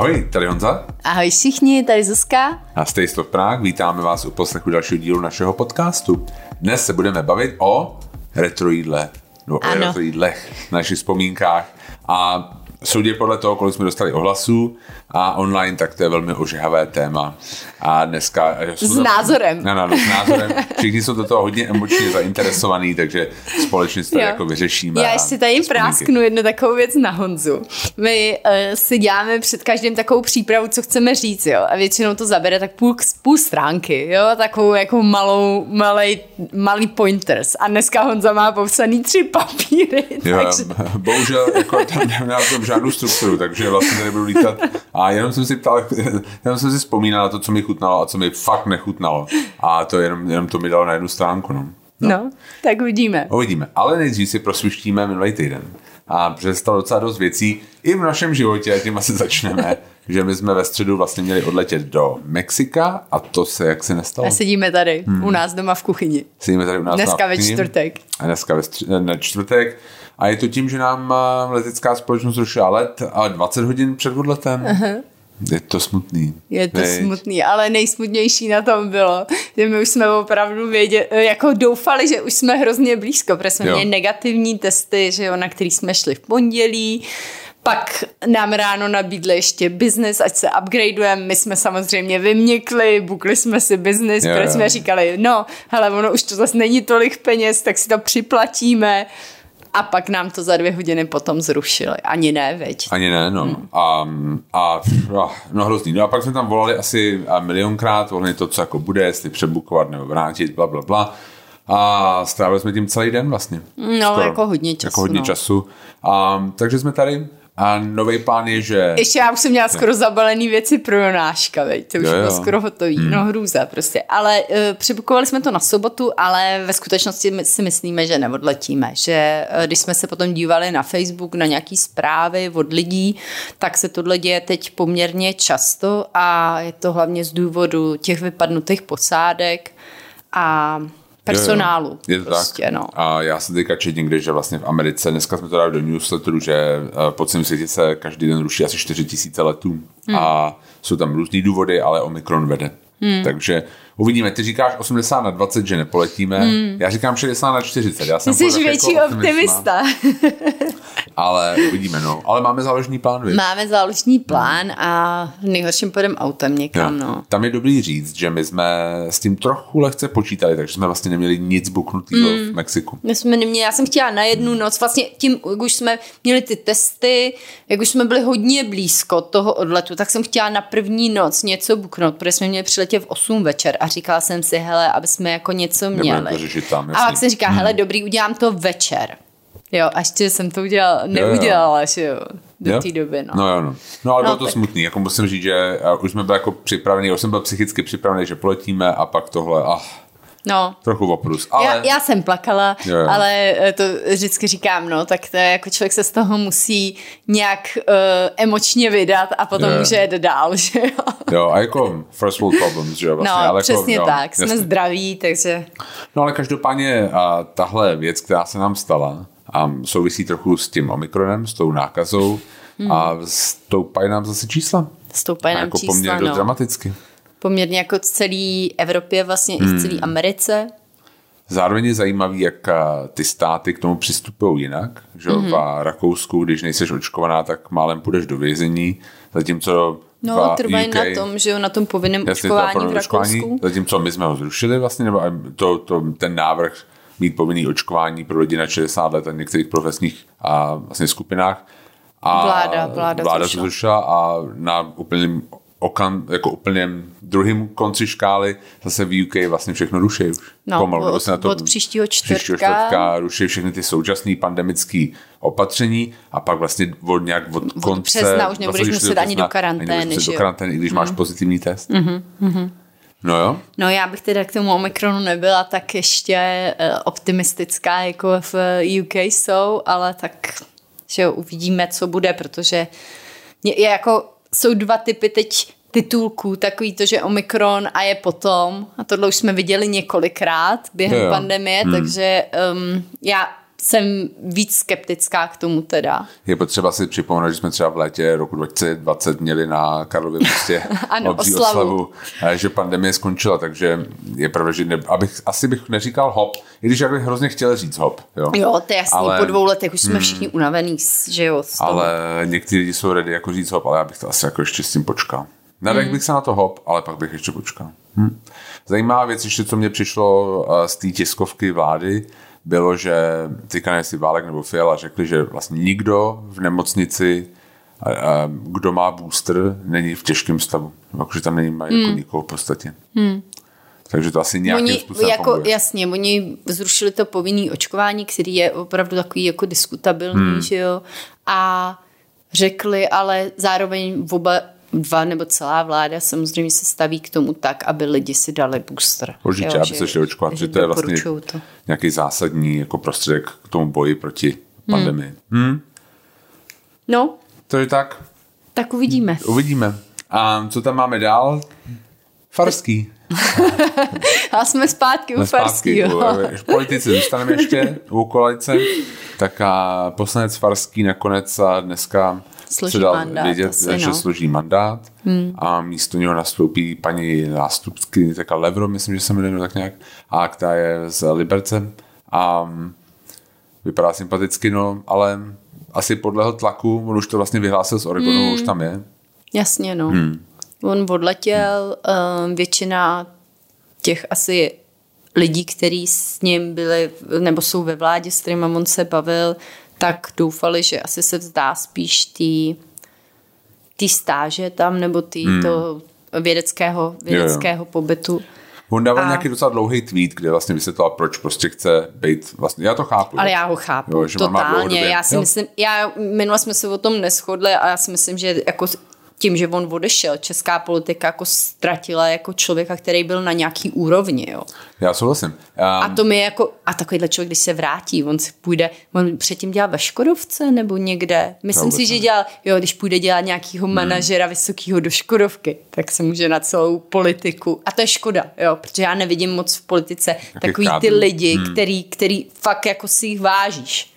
Ahoj, tady Honza. Ahoj všichni, tady Zuzka. A Stay Stop Prague, vítáme vás u poslechu dalšího dílu našeho podcastu. Dnes se budeme bavit o retrojídle, no o Ano. retrojídlech, našich vzpomínkách a soudě podle toho, kolik jsme dostali ohlasů a online, tak to je velmi ožehavé téma. A dneska... jsou S to- názorem. No, no, no, s názorem. Všichni jsou do toho hodně emočně zainteresovaní, takže společně to jako vyřešíme. Já ještě tady vzpomínky. prásknu jednu takovou věc na Honzu. My uh, si děláme před každým takovou přípravu, co chceme říct, jo, a většinou to zabere tak půl, půl stránky, jo, takovou jako malou, malej, malý pointers. A dneska Honza má popsaný tři papíry, Jo, takže... bohužel jako tam nemám tam žádnou strukturu, takže vlastně tady budu lítat. A jenom jsem si ptal, jenom jsem si vzpomínal na to, co mi chutnalo a co mi fakt nechutnalo. A to jenom, jenom to mi dalo na jednu stránku. No. No, tak uvidíme. Uvidíme. Ale nejdřív si prosvištíme minulý týden. A protože se stalo docela dost věcí i v našem životě, a tím asi začneme, že my jsme ve středu vlastně měli odletět do Mexika a to se jak se nestalo. A sedíme tady hmm. u nás doma v kuchyni. Sedíme tady u nás Dneska na ve čtvrtek. A dneska ve stři- na čtvrtek. A je to tím, že nám a, letecká společnost rušila let a 20 hodin před odletem. Uh-huh. Je to smutný. Je to Viď? smutný, ale nejsmutnější na tom bylo, že my už jsme opravdu věděli, jako doufali, že už jsme hrozně blízko, protože jsme Jo. měli negativní testy, že jo, na který jsme šli v pondělí, pak nám ráno nabídli ještě business, ať se upgradeujeme, my jsme samozřejmě vyměkli, bukli jsme si Jo, protože jsme říkali, no, hele, ono už to zase není tolik peněz, tak si to připlatíme. A pak nám to za dvě hodiny potom zrušili. Ani ne, veď. Ani ne, no. Hmm. A, a a, no hrozný. No a pak jsme tam volali asi milionkrát, volali to, co jako bude, jestli přebukovat nebo vrátit, bla, bla, bla. A strávili jsme tím celý den vlastně. No, jako hodně času, Jako hodně no. času. A, takže jsme tady a nový plán je, že... Ještě já už jsem měla skoro zabalený věci pro Jonáška, veď, to už Jo, bylo jo. skoro hotový, hmm. no hrůza prostě. Ale uh, přebukovali jsme to na sobotu, ale ve skutečnosti my si myslíme, že neodletíme, že uh, když jsme se potom dívali na Facebook, na nějaký zprávy od lidí, tak se tohle děje teď poměrně často a je to hlavně z důvodu těch vypadnutých posádek a personálu. Jo, jo. Je to prostě, tak. No. A já jsem teďka četl někde, že vlastně v Americe, dneska jsme to dali do newsletteru, že eh, po celém světě se každý den ruší asi 4 tisíce letů. Hmm. A jsou tam různý důvody, ale Omikron vede. Hmm. Takže uvidíme. Ty říkáš 80 na 20, že nepoletíme. Hmm. Já říkám 60 na 40. Já jsem Ty jsi pořád větší jako optimista. Ale uvidíme, no. Ale máme záložní plán, víš? Máme záložní plán a v nejhorším půjdem autem někam, Jo. no. Tam je dobrý říct, že my jsme s tím trochu lehce počítali, takže jsme vlastně neměli nic buknutého mm. v Mexiku. My jsme neměli, já jsem chtěla na jednu noc, vlastně tím, jak už jsme měli ty testy, jak už jsme byli hodně blízko toho odletu, tak jsem chtěla na první noc něco buknout, protože jsme měli přiletět v 8 večer a říkala jsem si, hele, aby jsme jako něco měli. řešit tam, a pak jsem říkala, hele, dobrý, udělám to večer. Jo, a ještě jsem to udělala, neudělala, že jo, do té doby, no. No jo, no. No ale No, bylo to tak. smutný, jako musím říct, že uh, už jsme byli jako připraveni, já už jsem byl psychicky připravený, že poletíme a pak tohle, ah, no. trochu oprus. Ale Já, já jsem plakala, Jo, jo. ale eh, to vždycky říkám, no, tak to je jako člověk se z toho musí nějak uh, emočně vydat a potom Jo, jo. může jet dál, že jo. jo, a jako first world problems, že jo, vlastně. No, ale přesně jako, jo, tak, jsme jasně. zdraví, takže No ale každopádně a tahle věc, která se nám stala, a souvisí trochu s tím Omikronem, s tou nákazou Hmm. a stoupají nám zase čísla. stoupají A nám jako čísla, poměrně no. dramaticky. Poměrně jako v celé Evropě, vlastně i Hmm. v celé Americe. Zároveň je zajímavý, jak a, ty státy k tomu přistupují jinak. Že? Mhm. Mm-hmm. V Rakousku, když nejseš očkovaná, tak málem půjdeš do vězení, zatímco No, v trvají UK, na tom, že jo, na tom povinném očkování v Rakousku. zatímco my jsme ho zrušili vlastně, nebo to, to, ten návrh mít povinný očkování pro lidi na 60 let a některých profesních a vlastně skupinách. A Vláda- vláda vláda to zrušila. a na úplným okan, jako úplným druhým konci škály zase v UK vlastně všechno ruší už. No, Pomalu, od- vlastně na to, od příštího příštího čtvrtka. čtvrtka ruší všechny ty současné pandemické opatření a pak vlastně od nějak od, konce... března už nebudeš vlastně, muset ani do karantény, ani do? Mhm. karantény, i když máš pozitivní test. No jo, No já bych teda k tomu Omikronu nebyla tak ještě eh, optimistická, jako v UK jsou, ale tak že jo, uvidíme, co bude, protože je jako, jsou dva typy teď titulků, takový to, že Omikron a je potom, a tohle už jsme viděli několikrát během Jo, jo. pandemie, takže um, já jsem víc skeptická k tomu teda. Je potřeba si připomenout, že jsme třeba v létě roku 2020 měli na Karlově prostě ano, obří oslavu. oslavu, že pandemie skončila, takže je pravda, že ne, abych, asi bych neříkal hop, i když já bych hrozně chtěl říct hop. Jo, Jo, to je jasný, Ale- po dvou letech už jsme všichni unavený, že jo. ale někteří lidi jsou ready jako říct hop, ale já bych to asi jako ještě s tím počkal. Nadech Hmm. bych se na to hop, ale pak bych ještě počkal. Hm. Zajímavá věc ještě, co mě přišlo eh, z té tiskovky vlády, bylo, že nevím, jestli Válek nebo Fiala řekli, že vlastně nikdo v nemocnici, kdo má booster, není v těžkém stavu. Jakože tam není mají jako nikoho v podstatě. Takže to asi nějakým Hmm. Oni, způsobem jako, funguje. jasně, oni zrušili to povinné očkování, který je opravdu takový jako diskutabilní, hmm. že jo, a řekli, ale zároveň oba dva nebo celá vláda samozřejmě se staví k tomu tak, aby lidi si dali booster. Určitě, jo, aby že- se šli očkovat, že to je vlastně to. nějaký zásadní jako prostředek k tomu boji proti pandemii. Hmm. No, To je tak. tak uvidíme. Uvidíme. A co tam máme dál? Farský. A jsme zpátky u v politice zůstaneme ještě u koalice. Tak a poslanec Farský nakonec a dneska Složí se dal mandát vědět, asi, že no. složí mandát hmm. a místo něho nastoupí paní nástupky, taká Levro, myslím, že se jmenuje tak nějak, a která je z Liberce a mm, vypadá sympaticky, no, ale asi podlehl tlaku, on už to vlastně vyhlásil z Oregonu, hmm. už tam je. Jasně, no. Hmm. On odletěl, um, většina těch asi lidí, kteří s ním byli, nebo jsou ve vládě, s kterými on se bavil, tak doufali, že asi se vzdá spíš tý, tý stáže tam, nebo tý, hmm. to vědeckého, vědeckého pobytu. On dával A- nějaký docela dlouhý tweet, kde vlastně vysvětlil, proč prostě chce být vlastně, já to chápu. Ale jo. já ho chápu, Jo, že má totálně. dlouhodobě- Já si jo. myslím, já, minule jsme se o tom neschodli a já si myslím, že jako tím, že on odešel, česká politika jako ztratila jako člověka, který byl na nějaký úrovni, jo. Já souhlasím. Um, A to mi jako, a takovýhle člověk, když se vrátí, on si půjde, on předtím dělal ve Škodovce nebo někde. Myslím vůbec si, že dělal, jo, když půjde dělat nějakýho Hmm. manažera vysokého do Škodovky, tak se může na celou politiku. A to je škoda, jo, protože já nevidím moc v politice takový ty kádrů. lidi, hmm. který, který fakt jako si jich vážíš.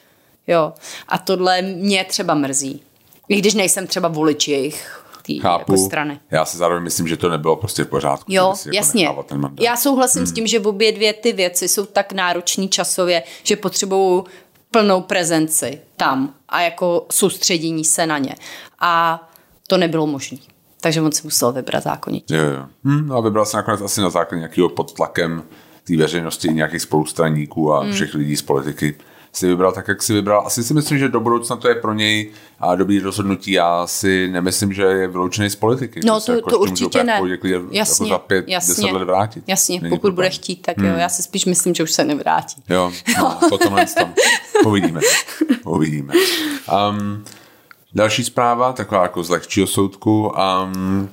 Jo. A tohle mě třeba mrzí. I když nejsem třeba volič jejich chápu. jako strany. Já si zároveň myslím, že to nebylo prostě v pořádku. Jo, jako jasně. mandát. Já souhlasím hmm. s tím, že obě dvě ty věci jsou tak náročný časově, že potřebují plnou prezenci tam a jako soustředění se na ně. A to nebylo možné. Takže on si musel vybrat zákonitě. Jo, jo. Hm, no a vybral se nakonec asi na základě nějakého pod tlakem té veřejnosti, nějakých spolustraníků a Hmm. všech lidí z politiky si vybral tak, jak si vybral. Asi si myslím, že do budoucna to je pro něj a dobrý rozhodnutí. Já si nemyslím, že je vyloučený z politiky. No to, jako to určitě ne. pohodě klidně Jasně, jako za pět, jasně, let vrátit. Jasně, Není pokud problém. bude chtít, tak jo. Já si spíš myslím, že už se nevrátí. Jo, no, potom tam. Uvidíme. Uvidíme. Um, další zpráva, taková jako z lehčího soudku. Um,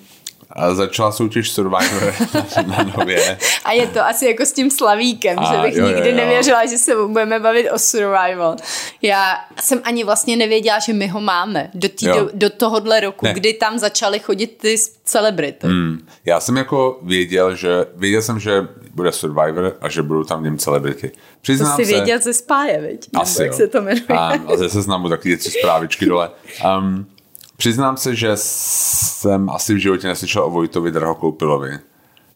a začala soutěž Survivor na nově. A je to asi jako s tím slavíkem, A, že bych jo, jo, nikdy jo. nevěřila, že se budeme bavit o survival. Já jsem ani vlastně nevěděla, že my ho máme do, tý, Jo. do, do tohohle roku, Ne. kdy tam začaly chodit ty celebrity. Hmm. Já jsem jako věděl, že věděl jsem, že bude Survivor a že budou tam v něm celebrity. To Přiznám jsi se, věděl ze spáje, viď? Nebo asi jak jo. se to jmenuje. A, a ze seznamu taky tři zprávičky dole. Um, přiznám se, že jsem asi v životě neslyšel o Vojtovi Drahokoupilovi.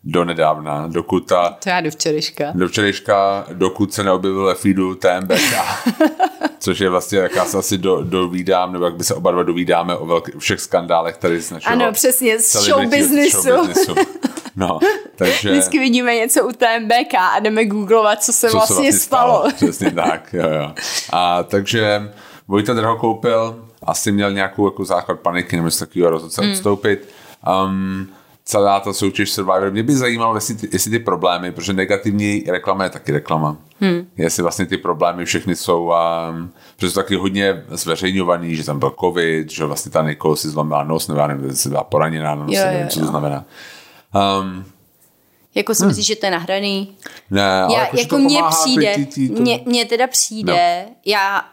Do nedávna, dokud ta To já do včerejška. do včerejška, dokud se neobjevil ve feedu TMBK, což je vlastně, jak já se asi do, dovídám, nebo jak by se oba dva dovídáme o velký, všech skandálech tady z našeho Ano, přesně, z showbiznisu. showbiznisu. No, takže... Vždycky vidíme něco u TMBK a jdeme googlovat, co se co vlastně, se stalo. Přesně tak, jo, jo. A takže Vojta Draho koupil, asi měl nějakou jako základ paniky, nebo něco takového rozhodl se Hmm. odstoupit. Um, celá ta soutěž Survivor. Mě by zajímalo, jestli ty, jestli ty problémy, protože negativní reklama je taky reklama. Hmm. Jestli vlastně ty problémy všechny jsou, um, protože jsou taky hodně zveřejňovaný, že tam byl covid, že vlastně ta Nicole si zlomila nos, nebo já nevím, jestli byla poraněná nose, Jo, nevím, jo, co jo. to znamená. Um, Jako si myslíš, že to je nahraný? ne, ale Já, jako, jako mně přijde, mně teda přijde, no. já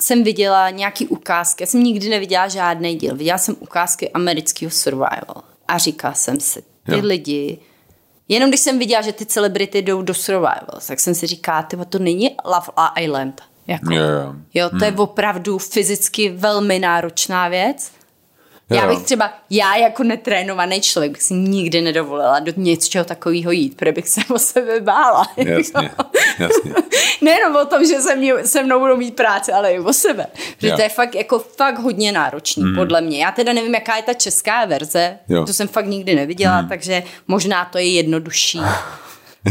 jsem viděla nějaký ukázky, já jsem nikdy neviděla žádný díl, viděla jsem ukázky amerického survival a říkala jsem si, ty Jo. lidi, jenom když jsem viděla, že ty celebrity jdou do survival, tak jsem si říkala, ty to není Love Island, Jako. Jo, jo. jo, to je opravdu fyzicky velmi náročná věc. Já Jo. bych třeba, já jako netrénovaný člověk bych si nikdy nedovolila do něčeho takového jít, protože bych se o sebe bála. Jasně, jasně. Nejenom o tom, že se, mě, se mnou budou mít práce, ale i o sebe. Protože Jo. to je fakt, jako fakt hodně náročný, mm. podle mě. Já teda nevím, jaká je ta česká verze, Jo. to jsem fakt nikdy neviděla, Mm. takže možná to je jednodušší.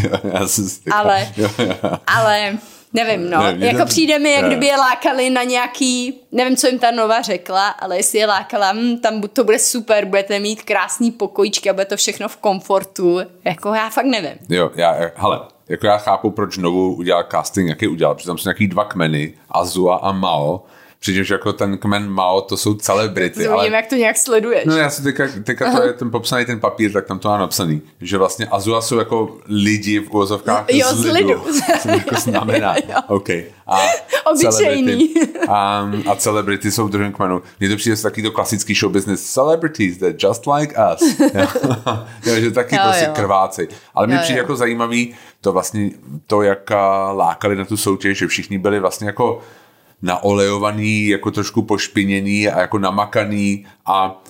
Jo, já jsem si Ale- jo, jo. Ale nevím, no. Ne, jako to- přijde mi, jak jo. kdyby je lákali na nějaký, nevím, co jim ta Nova řekla, ale jestli je lákala, hm, tam to bude super, budete mít krásný pokojíčky a bude to všechno v komfortu. Jako já fakt nevím. Jo, já, hele, jako já chápu, proč znovu udělal casting, jaký udělal, protože tam jsou nějaký dva kmeny, Azua a Mao, přičemž jako ten kmen Mao, to jsou celebrity, Zmíním, ale... jak to nějak sleduješ. No já si teďka, teďka to je ten popsaný ten papír, tak tam to má napsaný, že vlastně Azua jsou jako lidi v úvozovkách Jo, z z lidu. lidu. Co to jako znamená. Jo. OK. A Obyčejný. celebrity- A, a celebrity jsou v druhém kmenu. Mně to přijde z takový to klasický show business. Celebrities, they're just like us. jo, že taky Jo, prostě jo. krvácej. Ale mi přijde jo. jako zajímavý to vlastně, to jak lákali na tu soutěž, že všichni byli vlastně jako naolejovaný, jako trošku pošpiněný a jako namakaný a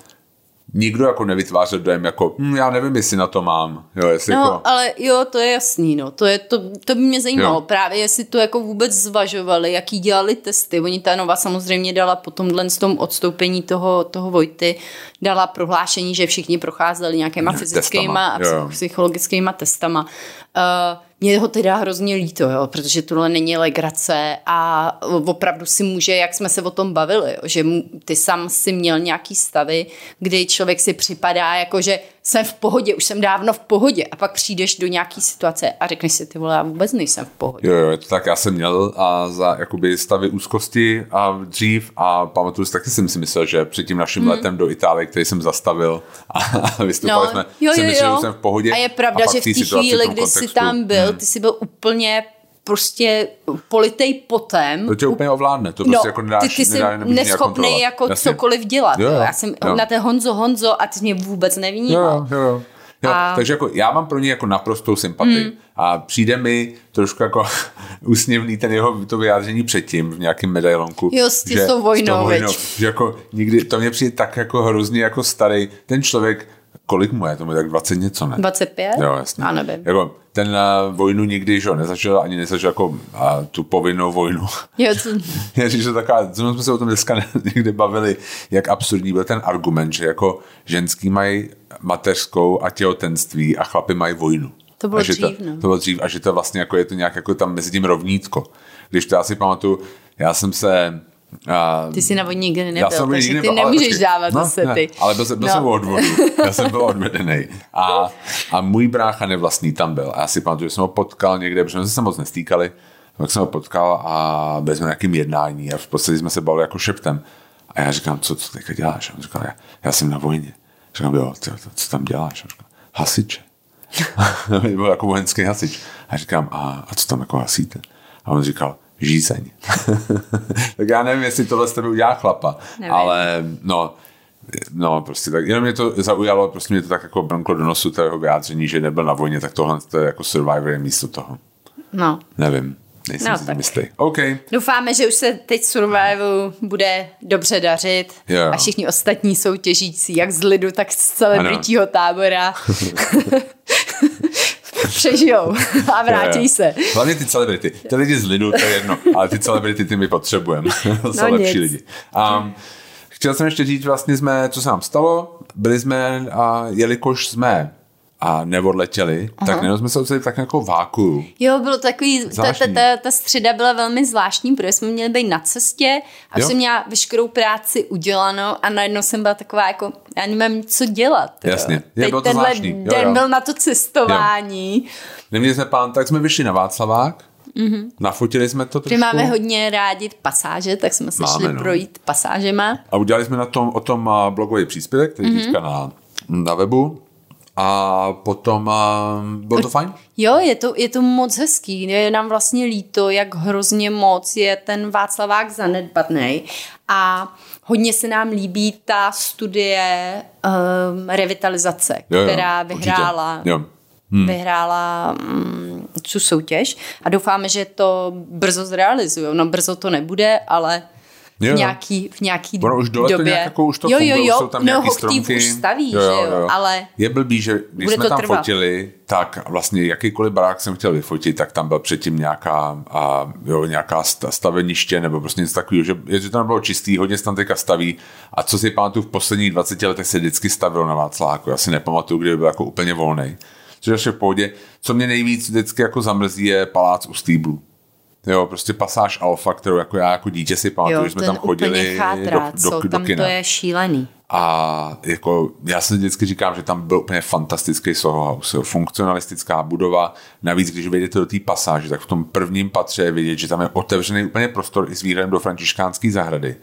nikdo jako nevytvářel dojem jako, hm, já nevím, jestli na to mám. Jo, jestli No, jako, ale jo, to je jasný, no. To, je, to, to by mě zajímalo Jo. právě, jestli to jako vůbec zvažovali, jaký dělali testy. Oni ta Nova samozřejmě dala po tomhle s tom odstoupení toho, toho Vojty, dala prohlášení, že všichni procházeli nějakýma fyzickýma a jo. psychologickýma testama. Uh, mě ho teda hrozně líto, jo, protože tohle není legrace a opravdu si může, jak jsme se o tom bavili, jo, že ty sám si měl nějaký stavy, kdy člověk si připadá jako, že jsem v pohodě, už jsem dávno v pohodě a pak přijdeš do nějaký situace a řekneš si, ty vole, já vůbec nejsem v pohodě. Jo, jo, je to tak, já jsem měl a za jakoby stavy úzkosti a dřív a pamatuju si, taky jsem si myslel, že před tím naším Hmm. letem do Itálie, který jsem zastavil a vystupovali jsme, jo, jsem jo, myslel, jo. že jsem v pohodě. A je pravda, pak že v té chvíli, kdy jsi tam byl, ty jsi byl úplně prostě politej potem. To tě úplně ovládne, to No, prostě jako nedáš, ty, ty jsi nedá, neschopný jako Jasně. cokoliv dělat. Jo, Jo, Já jsem jo. na té Honzo Honzo a ty mě vůbec nevnímal. jo, jo, jo. Jo, A- Takže jako já mám pro ně jako naprostou sympatii. Hmm. A přijde mi trošku jako úsměvný ten jeho to vyjádření předtím v nějakém medailonku. Jo, s tou vojnou, tou veď. že jako nikdy, to mě přijde tak jako hrozně jako starý. Ten člověk, kolik mu je, tomu tak 20 něco, ne? 25? Jo, jasně. Já nevím. Jako, ten uh, vojnu nikdy že jo, nezažil, ani nezažil jako uh, tu povinnou vojnu. Jo, co, Ježíš, to taková, zrovna jsme se o tom dneska někde bavili, jak absurdní byl ten argument, že jako ženský mají mateřskou a těhotenství a chlapy mají vojnu. To bylo a že dřív, to, no. to bylo dřív a že to vlastně jako je to nějak jako tam mezi tím rovnítko. Když to já si pamatuju, já jsem se uh, ty jsi na vodní nikdy já nebyl, jsem takže nikdy ty nebyl, ale nemůžeš počkej, dávat no, zase ne, ty. Ale byl, jsem- byl No. jsem odvodu. Já jsem byl odvedený. A, a můj brácha nevlastní tam byl. A já si pamatuju, že jsem ho potkal někde, protože jsme se moc nestýkali. Tak jsem ho potkal a byli jsme na nějakým jednání a v podstatě jsme se bavili jako šeptem. A já říkám, co, co teďka děláš? A on říkal, já, já jsem na vojně. Říkám, jo, co, co tam děláš? A on říkal, hasiče. byl jako vojenský hasič. A říkám, a, a co tam jako hasíte? A on říkal, žízeň. tak já nevím, jestli tohle z tebe udělá chlapa, Nevím. ale no, no prostě tak, jenom mě to zaujalo, prostě mě to tak jako brnklo do nosu toho vyjádření, že nebyl na vojně, tak tohle to je jako Survivor je místo toho. No. Nevím, nejsem No si tak. tím jistý. OK, Doufáme, že už se teď Survival bude dobře dařit jo. a všichni ostatní soutěžící, jak z lidu, tak z celebritího tábora, přežijou a vrátí se. Hlavně ty celebrity. Ty lidi z lidu, to je jedno, ale ty celebrity, ty my potřebujeme. to jsou No lepší nic. lidi. Um, chtěl jsem ještě říct, vlastně jsme, co se nám stalo, byli jsme, a jelikož jsme a neodletěli, Aha. tak nejenom jsme se ocitli tak jako váku. Jo, bylo takový, ta, ta, ta, ta středa byla velmi zvláštní, protože jsme měli být na cestě a Jo. jsem měla veškerou práci udělanou a najednou jsem byla taková jako, já nemám co dělat. jo. Jasně. Je, Teď bylo to tenhle zvláštní. Jo, den jo. byl na to cestování, Neměli jsme plán, tak jsme vyšli na Václavák, mm-hmm. nafotili jsme to trošku máme hodně rádi pasáže, tak jsme se Máme, šli no. projít pasážema. a udělali jsme na tom, o tom blogový příspěvek, který mm-hmm. teďka na, na webu a potom a, bylo to fajn? Jo, je to, je to moc hezký. Je nám vlastně líto, jak hrozně moc je ten Václavák zanedbatný. A hodně se nám líbí ta studie um, revitalizace, Jo, jo, která určitě. vyhrála, Jo. hmm. vyhrála um, tu soutěž a doufáme, že to brzo zrealizují. No brzo to nebude, ale v nějaký, v nějaký ono už dole době. To nějak, jako už to jo, jo, jo, už jsou tam no, nějaký stromky. už staví, Jo, že jo, jo, jo. ale Je blbý, že když jsme to tam trvat. fotili, tak vlastně jakýkoliv barák jsem chtěl vyfotit, tak tam byl předtím nějaká, a, jo, nějaká sta- staveniště nebo prostě něco takového, že, že to nebylo čistý, hodně se tam teďka staví a co si pamatuju v posledních 20 letech se vždycky stavilo na Václaváku, já si nepamatuju, kdy byl jako úplně volný. Což je v pohodě. Co mě nejvíc vždycky jako zamrzí je palác u Stýblu. Jo, prostě pasáž Alfa, kterou jako já jako dítě si pamatuju, že jsme tam chodili chátrá, do, do, co do, tam kina. to je šílený. A jako já si vždycky říkám, že tam byl úplně fantastický Soho House, jo, funkcionalistická budova. Navíc, když vejdete do té pasáže, tak v tom prvním patře je vidět, že tam je otevřený úplně prostor i s výhledem do františkánské zahrady.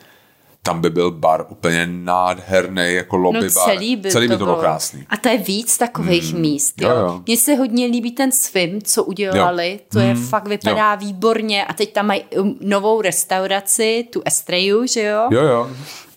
Tam by byl bar úplně nádherný, jako lobby No bar. celý by, celý by to, to bylo krásný. A to je víc takových míst. Jo. jo, jo. Mně se hodně líbí ten svim, co udělali. To je fakt, vypadá výborně. A teď tam mají um, novou restauraci, tu Estreju, že jo? Jo, jo.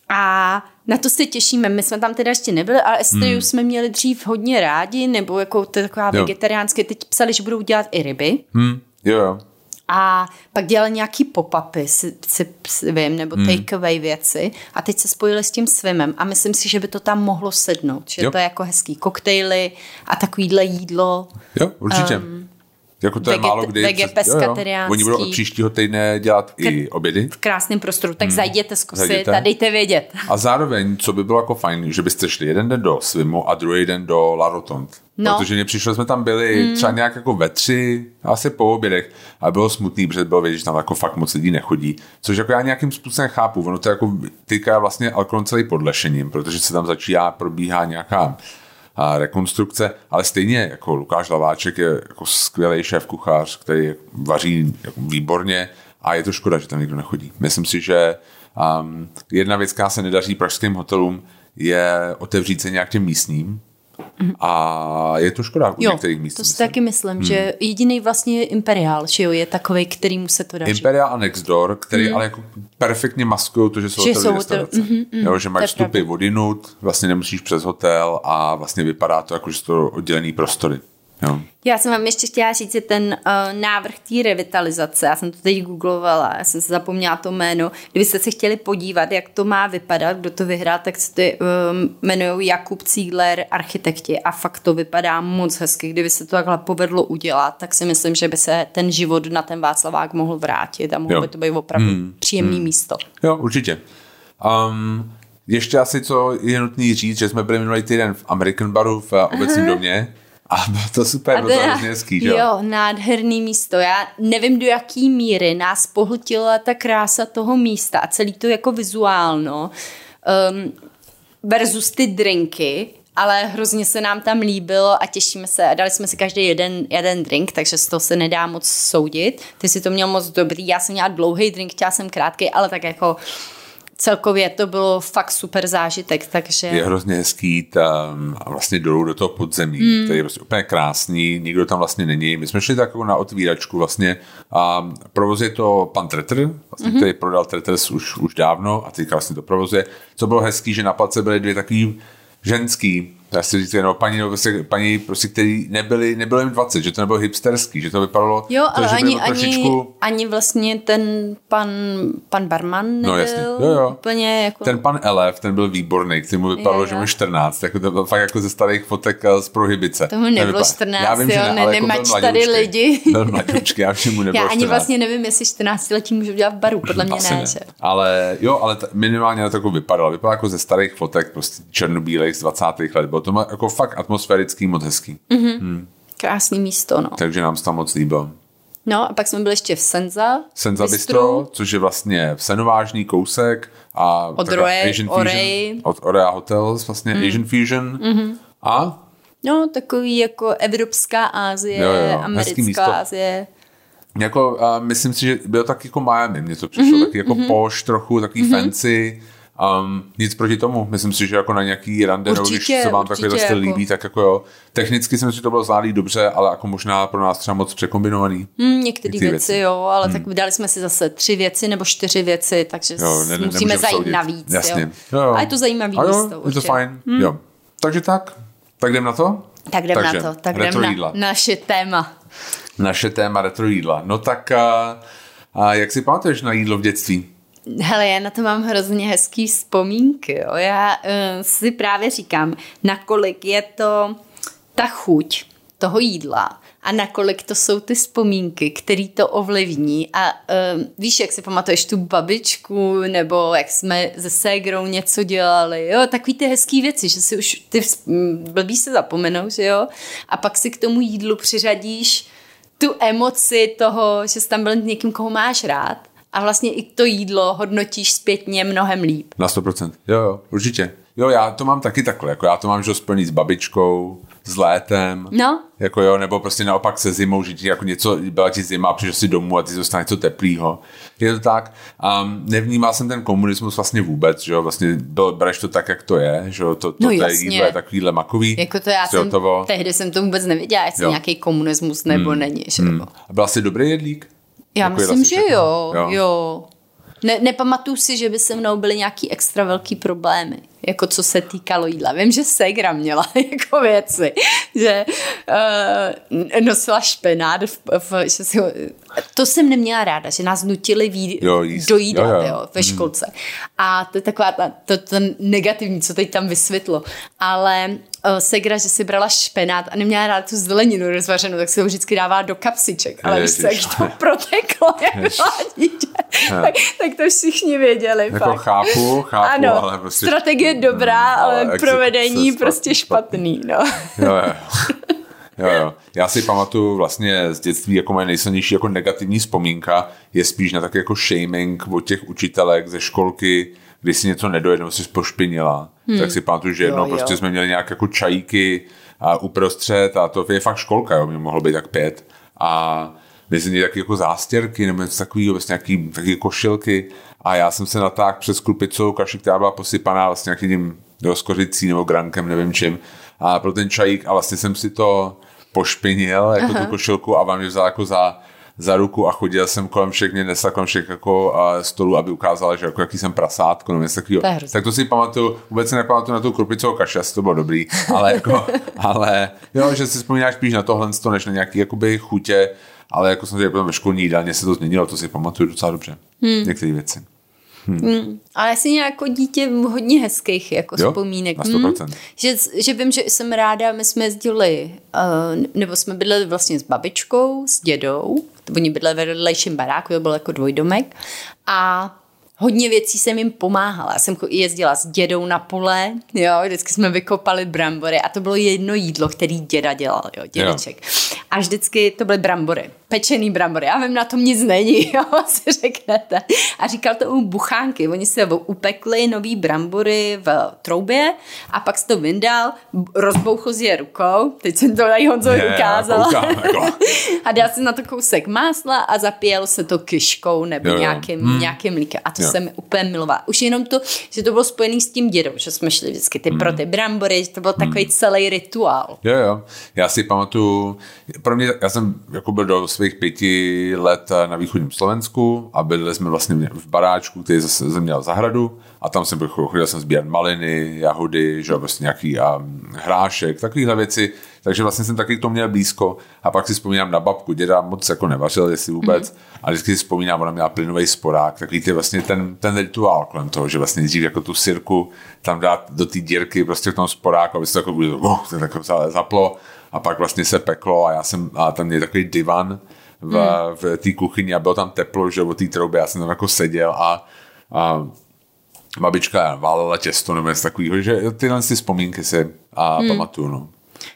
A na to se těšíme. My jsme tam teda ještě nebyli, ale Estreju hmm. jsme měli dřív hodně rádi, nebo jako to je taková Jo. vegetariánské. Teď psali, že budou dělat i ryby. Hm, jo, jo. A pak dělali nějaký pop-upy, si, si, si vím, nebo Hmm. takeaway věci. A teď se spojili s tím svimem. A myslím si, že by to tam mohlo sednout. Že Jo. to je jako hezký koktejly a takovýhle jídlo. Jo, určitě. Um, jako to je veget- málo kdy. přes- jo, jo. Oni budou od příštího týdne dělat i obědy. V krásném prostoru. Tak hmm. zajděte zkusit Zajděte. a dejte vědět. A zároveň, co by bylo jako fajn, že byste šli jeden den do Svimu a druhý den do La Rotonde. No. Protože mě přišlo, jsme tam byli mm. třeba nějak jako ve tři, asi po obědech, a bylo smutný, protože bylo vidět, že tam jako fakt moc lidí nechodí. Což jako já nějakým způsobem chápu, ono to jako týká vlastně Alkron celý podlešením, protože se tam začíná, probíhá nějaká rekonstrukce, ale stejně jako Lukáš Laváček je jako skvělý šéf kuchař, který vaří jako výborně a je to škoda, že tam nikdo nechodí. Myslím si, že um, jedna věc, která se nedaří pražským hotelům, je otevřít se nějak těm místním a je to škoda u Jo, některých míst. to si myslím. taky myslím, hmm. že jediný vlastně je Imperiál, že jo, je takový, kterýmu se to daří. Imperial a Nextdoor, který ale jako perfektně maskují to, že jsou Že jsou restaurace. mhm, mhm, jo, že máš vstupy pravda. odinut, vlastně nemusíš přes hotel a vlastně vypadá to jako, že jsou to oddělený prostory. Jo. Já jsem vám ještě chtěla říct si ten uh, návrh té revitalizace. Já jsem to teď googlovala, já jsem se zapomněla to jméno. Kdybyste se chtěli podívat, jak to má vypadat, kdo to vyhrál, tak se ty um, jmenují Jakub Cígler, architekti a fakt to vypadá moc hezky. Kdyby se to takhle povedlo udělat, tak si myslím, že by se ten život na ten Václavák mohl vrátit a mohlo Jo. by to být opravdu hmm. příjemný hmm. místo. Jo, určitě. Um, ještě asi, co je nutný říct, že jsme byli minulý týden v American Baru v uh, obecním domě a bylo to super, bylo to hrozně hezký, že jo? jo, nádherný místo. Já nevím, do jaký míry nás pohltila ta krása toho místa a celý to jako vizuálno um, versus ty drinky, ale hrozně se nám tam líbilo a těšíme se. A dali jsme si každý jeden, jeden drink, takže z toho se nedá moc soudit. Ty si to měl moc dobrý, já jsem měla dlouhý drink, chtěla jsem krátký, ale tak jako celkově to bylo fakt super zážitek, takže... Je hrozně hezký tam a vlastně dolů do toho podzemí, mm. který je prostě úplně krásný, nikdo tam vlastně není. My jsme šli takovou na otvíračku vlastně a provozuje to pan Tretter, vlastně, mm-hmm. který prodal Tretters už, už dávno a teďka vlastně to provozuje. Co bylo hezký, že na place byly dvě takový ženský, já si říct, no, paní, no, prostě, paní prostě, který nebyli, nebylo jim 20, že to nebylo hipsterský, že to vypadalo, Jo, to, ale že ani, bylo ani, trošičku, ani vlastně ten pan, pan barman nebyl No jasně, jo, jo. úplně jako... Ten pan Elef, ten byl výborný, který mu vypadalo, Jo, že jo. mu je 14, jako to bylo fakt jako ze starých fotek eh, z prohybice. Tomu nebylo Nevypadá- 14, já vím, že jo, ne, ne- ale jako nemač tady lidi. Byl mladoučký, já vím, mu nebylo Já ani 14. vlastně nevím, jestli 14 letí můžu dělat v baru, podle mě Asi ne, ne. že? Ale jo, ale t- minimálně na to jako vypadalo. Vypadalo jako ze starých fotek, prostě černobílých z 20. let. Bylo to ma- jako fakt atmosférický, moc hezký. Mm. Krásný místo, no. Takže nám se tam moc líbilo. No a pak jsme byli ještě v Senza. Senza Bistro, což je vlastně v Senovážný kousek a Od Roe- Asian Orej. Fusion, od Orea Hotels, vlastně mm. Asian Fusion. Mm-hmm. A No, takový jako Evropská Asie, Jo, jo. Americká Asie. Jako, uh, myslím si, že bylo tak jako Miami, mně to přišlo, mm-hmm, taky jako mm-hmm. poš trochu, takový mm-hmm. fancy, um, nic proti tomu, myslím si, že jako na nějaký rande, no, když se vám takhle určitě, styl jako- líbí, tak jako jo, technicky si myslím, že to bylo zvládlý dobře, ale jako možná pro nás třeba moc překombinovaný. Hmm, některé věci, věci. jo, ale tak dali jsme si zase tři věci nebo čtyři věci, takže Jo, ne- ne- musíme zajít soudit. navíc. Jasně. Jo. Jo, jo. A je to zajímavý A jo, místo. je to fajn, hmm. jo. Takže tak, tak jdem na to? Tak jdem Takže, na to, tak jdem na jídla. naše téma. Naše téma retro jídla. No tak a, a jak si pamatuješ na jídlo v dětství? Hele, já na to mám hrozně hezký vzpomínky. Jo. Já uh, si právě říkám, nakolik je to ta chuť toho jídla a nakolik to jsou ty vzpomínky, které to ovlivní. A uh, víš, jak si pamatuješ tu babičku, nebo jak jsme se ségrou něco dělali, jo, takový ty hezký věci, že si už ty blbý se zapomenou, že jo, a pak si k tomu jídlu přiřadíš tu emoci toho, že jsi tam byl někým, koho máš rád a vlastně i to jídlo hodnotíš zpětně mnohem líp. Na 100%. Jo, jo, určitě. Jo, já to mám taky takhle, jako já to mám, že spojený s babičkou, s létem. No. Jako jo, nebo prostě naopak se zimou, že ti jako něco, byla ti zima, přišel si domů a ty dostane něco teplýho. Je to tak. Um, nevnímal jsem ten komunismus vlastně vůbec, že jo, vlastně bereš to tak, jak to je, že jo, to, to, No to jídlo je takovýhle makový. Jako to já jsem, hotovo. tehdy jsem to vůbec nevěděla, jestli Jo. nějaký komunismus nebo není. Že jo. A byl jsi dobrý jedlík? Já Jako myslím, že všechno? jo, Jo. jo. jo. Ne, nepamatuju si, že by se mnou byly nějaký extra velký problémy, jako co se týkalo jídla. Vím, že Segra měla jako věci, že uh, nosila špenát, v, v, že si ho, to jsem neměla ráda, že nás nutili ví, Jo, jíst. dojídat Jo, jo, jo. jo. Ve školce. A to je taková ta, to, to negativní, co teď tam vysvětlo. Ale uh, Segra, že si brala špenát a neměla ráda tu zeleninu rozvařenou, tak si ho vždycky dává do kapsiček. Ale víš, co, jak Ježiš. to proteklo, jak Ježiš. dítě. tak, tak to všichni věděli. Jako fakt. chápu, chápu, ano, ale prostě... strategie dobrá, Mm, ale, exekuce provedení špatný, prostě špatný. No. Jo, jo. Jo, jo. Já si pamatuju vlastně z dětství jako moje nejsilnější jako negativní vzpomínka je spíš na takový jako shaming od těch učitelek ze školky, když si něco nedojednou, si pošpinila. Hmm. Tak si pamatuju, že jednou Jo, jo. prostě jsme měli nějak jako čajíky a uprostřed a to je fakt školka, jo, mě mohlo být tak pět. A mezi ní taky jako zástěrky nebo něco takového, vlastně nějaký, taky košilky a já jsem se natáhl přes klupicou kaši, která byla posypaná vlastně nějakým tím jo, skořicí nebo grankem, nevím čím. A pro ten čajík a vlastně jsem si to pošpinil, jako tu košilku a vám mě vzal jako za, za ruku a chodil jsem kolem všech, mě nesla kolem všech jako uh, stolů, aby ukázala, že jako jaký jsem prasátko, nebo něco takového. Tak to si pamatuju, vůbec si nepamatuju na tu krupicovou kaši, asi to bylo dobrý, ale jako, ale jo, že si vzpomínáš spíš na tohle, než na nějaký jakoby chutě, ale jako jsem potom ve školní jídelně se to změnilo, to si pamatuju docela dobře. Hmm. Některé věci. Ale jsi jako dítě hodně hezkých jako Jo, vzpomínek. na 100%. Že, že vím, že jsem ráda, my jsme jezdili, uh, nebo jsme bydleli vlastně s babičkou, s dědou, oni bydleli ve vedlejším baráku, to byl jako dvojdomek a hodně věcí jsem jim pomáhala. Já jsem jezdila s dědou na pole, jo, vždycky jsme vykopali brambory a to bylo jedno jídlo, který děda dělal, jo, dědeček. A vždycky to byly brambory, pečený brambory. Já vím, na tom nic není, jo, si řeknete. A říkal to u buchánky. Oni se upekli nový brambory v troubě a pak se to vyndal, rozbouchl si je rukou. Teď jsem to tady Honzovi Je, ukázala. koukám, jako. a dal si na to kousek másla a zapíjel se to kyškou nebo Jo, jo. nějakým, hmm. nějakým mlíkem. A to Jo. Jsem úplně milovala. Už jenom to, že to bylo spojený s tím dědou, že jsme šli vždycky ty pro ty brambory, že to byl takový celý rituál. Jo, jo. Já si pamatuju, pro mě, já jsem jako byl do svých pěti let na východním Slovensku a byli jsme vlastně v baráčku, který zase jsem měl zahradu a tam jsem byl, chodil jsem sbírat maliny, jahody, že jo, prostě nějaký um, hrášek, takovéhle věci, takže vlastně jsem taky k tomu měl blízko a pak si vzpomínám na babku, děda moc jako nevařil, jestli vůbec, mm. a vždycky si vzpomínám, ona měla plynový sporák, takový ty vlastně ten, ten rituál kolem toho, že vlastně nejdřív jako tu sirku tam dát do té dírky prostě v tom sporáku, aby se to jako, oh, to jako zaplo a pak vlastně se peklo a já jsem, a tam je takový divan v, hmm. v té kuchyni a bylo tam teplo, že od té trouby, já jsem tam jako seděl a, a babička válela těsto nebo něco takového, že tyhle si vzpomínky si a hmm. pamatuju, no.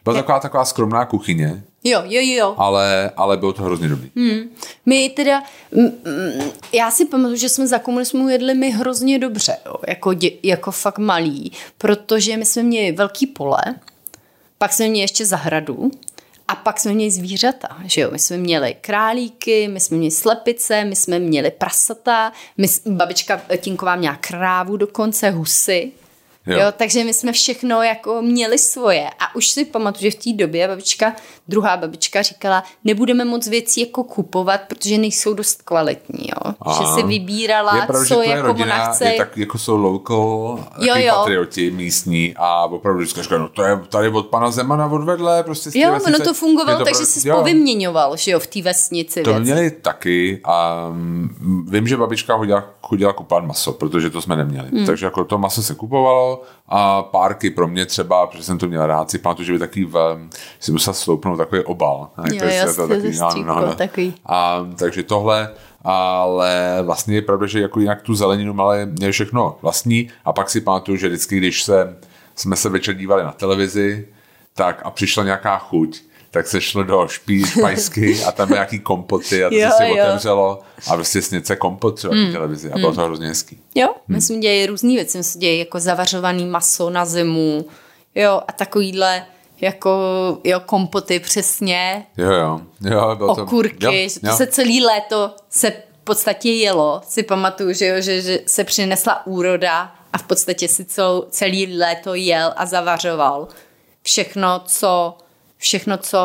Byla taková, taková skromná kuchyně, Jo, jo, jo. ale, ale bylo to hrozně dobrý. Hmm. My teda, mm, mm, já si pamatuju, že jsme za komunismu jedli my hrozně dobře, jo, jako, dě, jako fakt malí, protože my jsme měli velký pole, pak jsme měli ještě zahradu a pak jsme měli zvířata, že jo, my jsme měli králíky, my jsme měli slepice, my jsme měli prasata, my, babička Tinková měla krávu dokonce, husy, Jo. jo. takže my jsme všechno jako měli svoje a už si pamatuju, že v té době babička, druhá babička říkala, nebudeme moc věcí jako kupovat, protože nejsou dost kvalitní, jo. Aha. Že si vybírala, je pravda, co jako rodina ona chce. Je tak jako jsou local, jo, jo. patrioti místní a opravdu vždycky říká, no to je tady od pana Zemana odvedle, prostě Jo, ono to fungovalo, to takže se povyměňoval, že jo, v té vesnici. To věc. měli taky a mm, vím, že babička chodila, chodila kupovat maso, protože to jsme neměli. Hmm. Takže jako to maso se kupovalo a párky pro mě třeba, protože jsem to měl rád, si pamatuju, že by taky v, si musel sloupnout takový obal. Jo, jasně, to takový, no, no, no. takový. A, takže tohle, ale vlastně je pravda, že jako jinak tu zeleninu malé měli všechno vlastní a pak si pamatuju, že vždycky, když se, jsme se večer dívali na televizi, tak a přišla nějaká chuť, tak se šlo do špí, špajsky a tam nějaký kompoty a to jo, se si jo. otevřelo a prostě snice kompot třeba mm. televizi a bylo mm. to hrozně hezký. Jo, mm. my jsme dělali různé věci, my jsme dělali jako zavařovaný maso na zimu, jo, a takovýhle jako jo, kompoty přesně. Jo, jo. jo bylo okurky, to, jo, že to jo. se celý léto se v podstatě jelo. Si pamatuju, že, jo, že, že se přinesla úroda a v podstatě si celou, celý léto jel a zavařoval všechno, co všechno, co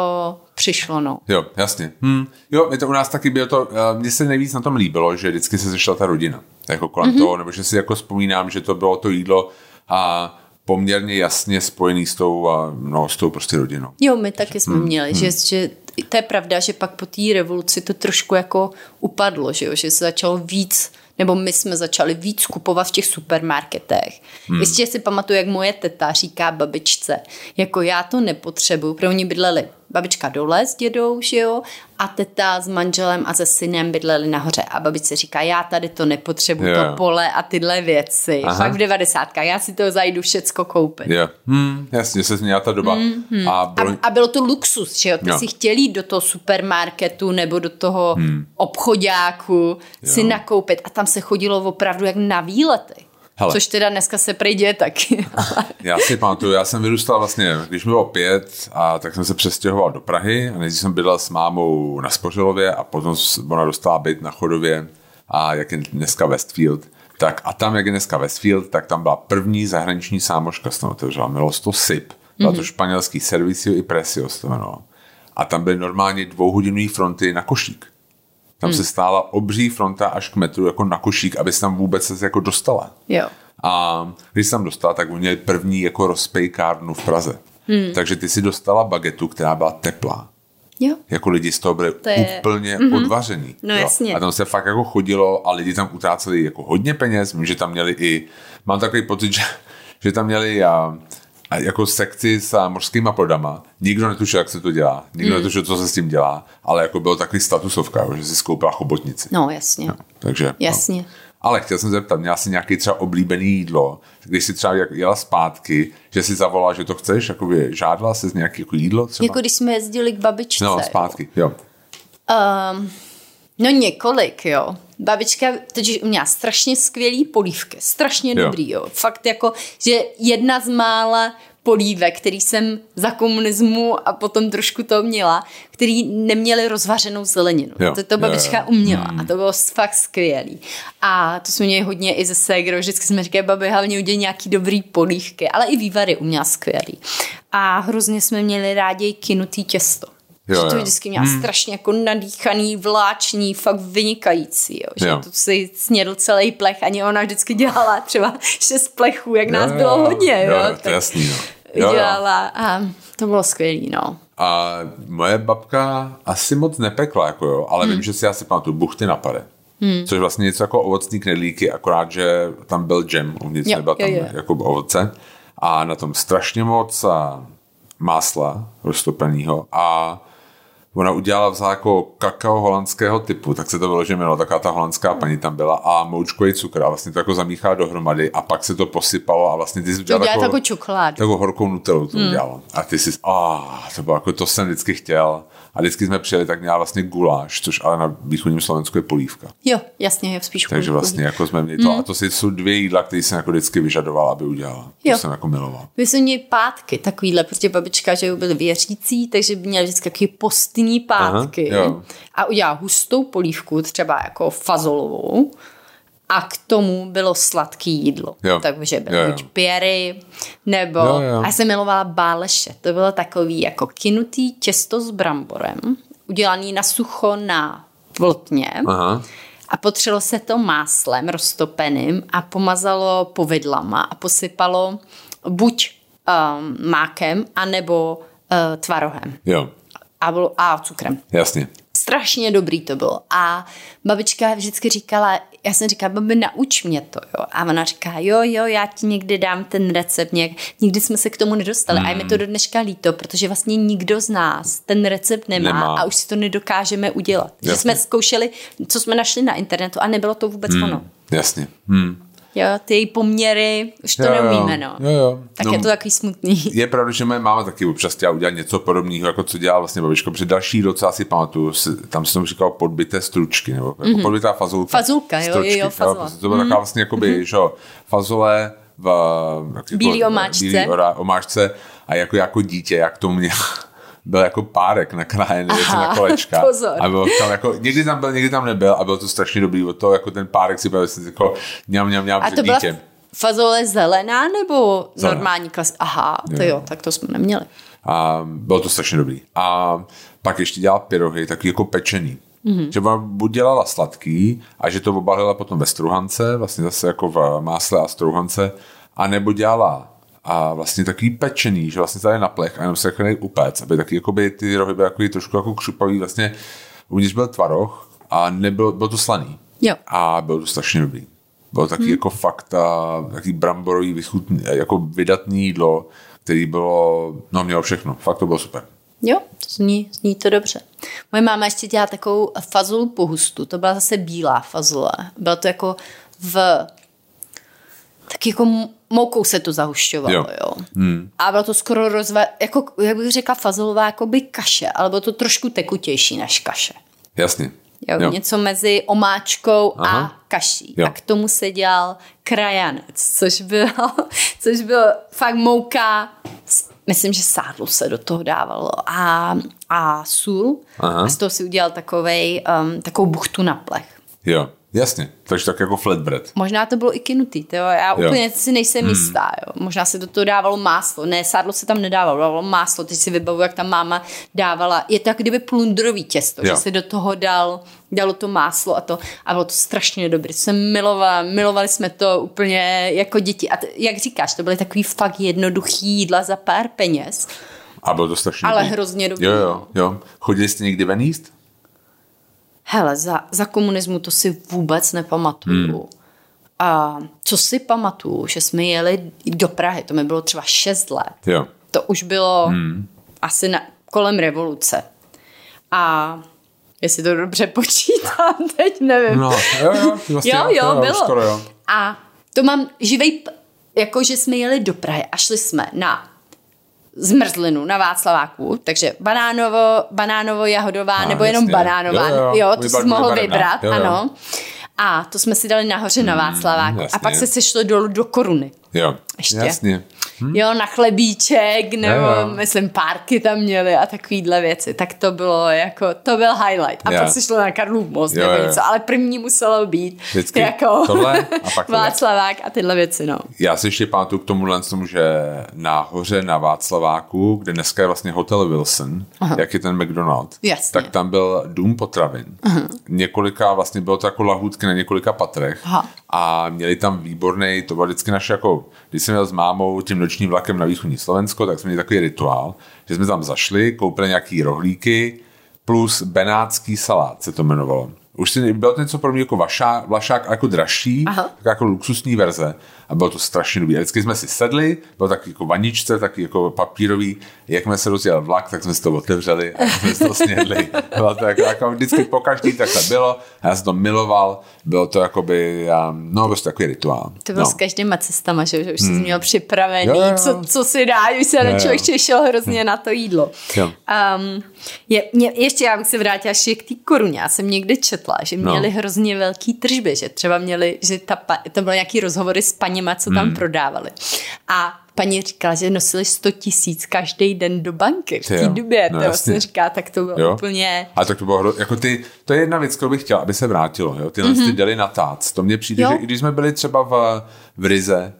přišlo, no. Jo, jasně. Hm. Jo, je to u nás taky bylo to, eh, mně se nejvíc na tom líbilo, že vždycky se sešla ta rodina, jako kolem mm-hmm. toho, nebo že si jako vzpomínám, že to bylo to jídlo a poměrně jasně spojený s tou, no, s tou prostě rodinou. Jo, my taky jsme hmm. měli, hmm. že, že to je pravda, že pak po té revoluci to trošku jako upadlo, že, jo? že se začalo víc nebo my jsme začali víc kupovat v těch supermarketech. Hmm. Jistě si pamatuju, jak moje teta říká babičce, jako já to nepotřebuju, pro oni bydleli babička dole s dědou, že jo, a teta s manželem a se synem bydleli nahoře. A babičce říká, já tady to nepotřebuju, yeah. to pole a tyhle věci. Aha. Fakt v devadesátkách, já si to zajdu všecko koupit. Yeah. Hmm, jasně, se změnila ta doba. Hmm, hmm. A, bylo... A, a bylo to luxus, že jo, ty no. si chtěli jít do toho supermarketu nebo do toho hmm. obchodáku si nakoupit a tam se chodilo opravdu jak na výlety. Hele. Což teda dneska se prejde taky. já si pamatuju, já jsem vyrůstal vlastně, když mi bylo pět, a tak jsem se přestěhoval do Prahy a nejdřív jsem bydlel s mámou na Spořilově a potom ona dostala byt na Chodově a jak je dneska Westfield. Tak a tam, jak je dneska Westfield, tak tam byla první zahraniční sámoška, se tam otevřela, mělo to SIP. Byla mm-hmm. to španělský Servicio i to jmenovalo. A tam byly normálně dvouhodinové fronty na košík. Tam hmm. se stála obří fronta až k metru jako na košík, aby se tam vůbec se jako dostala. Jo. A když jsem dostala, tak oni měli první jako rozpejkárnu v Praze. Hmm. Takže ty si dostala bagetu, která byla teplá. Jo. Jako lidi z toho byli to je... úplně mm-hmm. odvaření. No jo. jasně. A tam se fakt jako chodilo a lidi tam utráceli jako hodně peněz, že tam měli i, mám takový pocit, že, že tam měli a, a jako sekci s mořskýma plodama. Nikdo netušil, jak se to dělá. Nikdo mm. netušil, co se s tím dělá. Ale jako bylo takový statusovka, že si skoupila chobotnici. No, jasně. No, takže, jasně. No. Ale chtěl jsem zeptat, měla jsi nějaký třeba oblíbený jídlo, když jsi třeba jela zpátky, že si zavolala, že to chceš, jako by žádala jsi z nějaký jako jídlo třeba? Jako když jsme jezdili k babičce. No, zpátky, jo. Um, no několik, jo. Babička totiž měla strašně skvělý polívky, strašně jo. dobrý, jo. Fakt jako, že jedna z mála polívek, který jsem za komunismu a potom trošku to měla, který neměli rozvařenou zeleninu. Jo. To, to babička uměla a to bylo fakt skvělý. A to jsme měli hodně i ze Segrou, vždycky jsme říkali, babi, hlavně udělej nějaký dobrý polívky, ale i vývary uměla skvělý. A hrozně jsme měli rádi kinutý těsto. Jo, že to vždycky měla hmm. strašně jako nadýchaný, vláční, fakt vynikající. Jo. Že jo. to si snědl celý plech, ani ona vždycky dělala třeba šest plechů, jak jo, nás jo, bylo hodně. Jo, jo, to je jasný, no. jo, dělala a to bylo skvělý, no. A moje babka asi moc nepekla, jako jo, ale hmm. vím, že si asi pamatuju buchty na pare. Hmm. Což vlastně něco jako ovocný knedlíky, akorát, že tam byl džem, uvnitř nebyl tam jo, jo. jako ovoce. A na tom strašně moc másla roztopeného a ona udělala vzala jako kakao holandského typu, tak se to vyloženě jmenovalo, taková ta holandská paní tam byla a moučkový cukr a vlastně to jako zamíchá dohromady a pak se to posypalo a vlastně ty jsi udělala takovou, takovou čokoládu. Takovou horkou nutelu to mm. udělala. A ty jsi, a to bylo jako, to jsem vždycky chtěl. A vždycky jsme přijeli, tak měla vlastně guláš, což ale na východním Slovensku je polívka. Jo, jasně, je spíš Takže vlastně jako jsme měli to. Mm. A to jsou dvě jídla, které jsem jako vždycky vyžadoval, aby udělala. Jo. To jsem jako miloval. My jsme měli pátky takovýhle, protože babička, že byly věřící, takže by měli vždycky taky postní pátky. Aha, jo. A udělala hustou polívku, třeba jako fazolovou a k tomu bylo sladký jídlo. Jo. Takže Jo, jo. buď pěry, nebo... Jo, jo. A já jsem milovala báleše. To bylo takový jako kinutý těsto s bramborem, udělaný na sucho na vltně. Aha. A potřelo se to máslem roztopeným a pomazalo povidlama a posypalo buď um, mákem, anebo uh, tvarohem. Jo, A, bylo, a cukrem. jasně. Strašně dobrý to bylo. A babička vždycky říkala, já jsem říkala, babi, nauč mě to, jo. A ona říká, jo, jo, já ti někdy dám ten recept. Nějak. Nikdy jsme se k tomu nedostali. A je mi to do dneška líto, protože vlastně nikdo z nás ten recept nemá, Nemá. a už si to nedokážeme udělat. Že Jasně. jsme zkoušeli, co jsme našli na internetu a nebylo to vůbec ono. Jasně. Hm. Jo, ty její poměry, už to Jo, jo. neumíme, no. Jo, jo. Tak No, je to takový smutný. Je pravda, že moje máma taky občas chtěla udělat něco podobného, jako co dělala vlastně babička, protože další jídlo, co já si pamatuju, tam se tomu říkal podbité stručky, nebo jako mm-hmm. podbitá fazulka. Fazulka, jo, jo, jo, fazole. prostě to byla taková vlastně jakoby, mm-hmm. že jo, fazole v jak Bílý omáčce. Bílý omáčce a jako, jako dítě, jak to měl byl jako párek nakrájený něco na kolečka. pozor. A bylo tam jako, někdy tam byl, někdy tam nebyl a bylo to strašně dobrý od toho, jako ten párek si byl jako ňam, ňam, ňam, A to byla dítě. fazole zelená nebo Zelená. normální klas? Aha, to jo, tak to jsme neměli. A bylo to strašně dobrý. A pak ještě dělala pyrohy, taky jako pečený. Mm-hmm. Že buď dělala sladký a že to obalila potom ve struhance, vlastně zase jako v másle a struhance, a nebo dělala a vlastně takový pečený, že vlastně tady na plech a jenom se jako upéct, aby taky jakoby ty rohy byly takový trošku jako křupavý, vlastně uvnitř byl tvaroh a nebylo, bylo to slaný. Jo. A bylo to strašně dobrý. Bylo taky hmm. jako fakt a, taky bramborový, vychutný, jako vydatný jídlo, který bylo, no mělo všechno. Fakt to bylo super. Jo, to zní, zní to dobře. Moje máma ještě dělá takovou fazulu po hustu. To byla zase bílá fazule. Bylo to jako v... Tak jako moukou se to zahušťovalo, jo. Jo. Hmm. A bylo to skoro rozva... Jako, jak bych řekla, fazulová jako by kaše, ale bylo to trošku tekutější než kaše. Jasně. Jo, jo. Něco mezi omáčkou Aha. a kaší. Jo. A k tomu se dělal krajanec, což byl, což byl fakt mouka, myslím, že sádlo se do toho dávalo a, a sůl. Aha. A z toho si udělal takovej, um, takovou buchtu na plech. Jo, jasně. Takže tak jako flatbread. Možná to bylo i kinutý, to jo. já Jo. úplně si nejsem hmm. jistá. Jo. Možná se do toho dávalo máslo, ne, sádlo se tam nedávalo, dávalo máslo, teď si vybavuju, jak tam máma dávala, je to jak kdyby plundrový těsto, Jo. že se do toho dal, dalo to máslo a to, a bylo to strašně dobré, jsem milovala, milovali jsme to úplně jako děti a t- jak říkáš, to byly takový fakt jednoduchý jídla za pár peněz, A bylo to strašně Ale dobrý. hrozně dobrý. Jo, jo, jo. Chodili jste někdy ven jíst? Hele, za, za komunismu to si vůbec nepamatuju. Hmm. A co si pamatuju, že jsme jeli do Prahy, to mi bylo třeba 6 let. Jo. To už bylo hmm. asi na, kolem revoluce. A jestli to dobře počítám, teď nevím. No, jo, jo. Vlastně, jo, jo, už bylo. Skoro, jo. A to mám živej, jako že jsme jeli do Prahy a šli jsme na zmrzlinu na Václaváku, takže banánovo, banánovo jahodová, A, nebo jenom jasně. banánová, Jo, jo, jo, to jsi mohl vybrat, Jo, jo. ano. A to jsme si dali nahoře na Václaváku. a jasně. pak se sešlo dolů do koruny. Jo, Ještě. jasně. Hm? Jo, na chlebíček, nebo Jo, jo. myslím párky tam měli a takovýhle věci. Tak to bylo jako, to byl highlight. A Jo. pak se šlo na Karlův most Jo, nebo jo. něco, ale první muselo být Vždycky jako tohle a pak. Václavák a tyhle věci, no. Já si ještě pamatuju k tomuhle tomu, že nahoře na Václaváku, kde dneska je vlastně hotel Wilson, Aha. jak je ten McDonald, Jasně. tak tam byl dům potravin. Aha. Několika, vlastně bylo to jako lahůdky na několika patrech Aha. A měli tam výborný, to bylo vždycky naše jako, když jsem jel s mámou tím nočním vlakem na východní Slovensko, tak jsme měli takový rituál, že jsme tam zašli, koupili nějaký rohlíky plus benátský salát se to jmenovalo. Už si bylo to něco pro mě jako vašák, vlašák, jako dražší, Aha. taková jako luxusní verze a bylo to strašně dobrý. A vždycky jsme si sedli, bylo taky jako vaničce, taky jako papírový, jakmile se rozjel vlak, tak jsme si to otevřeli a jsme si to snědli. Bylo to jako, jako vždycky po každý takhle bylo a já jsem to miloval, bylo to jakoby, no prostě takový rituál. To bylo no. s každýma cestama, že, že už jsi měl připravený, Jo, jo. co, co si dá, už se Jo, na jo. člověk těšil hrozně na to jídlo. Jo. Um, je, mě, ještě já bych se vrátila ještě k té koruně. Já jsem někdy četla, že měli no. hrozně velký tržby, že třeba měli, že ta, to byly nějaký rozhovory s paněma, co tam hmm. prodávali. A paní říkala, že nosili 100 tisíc každý den do banky v té době. No, to vlastně říká, tak to bylo jo. úplně... A tak to bylo jako ty, to je jedna věc, kterou bych chtěla, aby se vrátilo. Jo? Tyhle mm-hmm. ty deli na tác. To mně přijde, jo. že i když jsme byli třeba v, v Rize,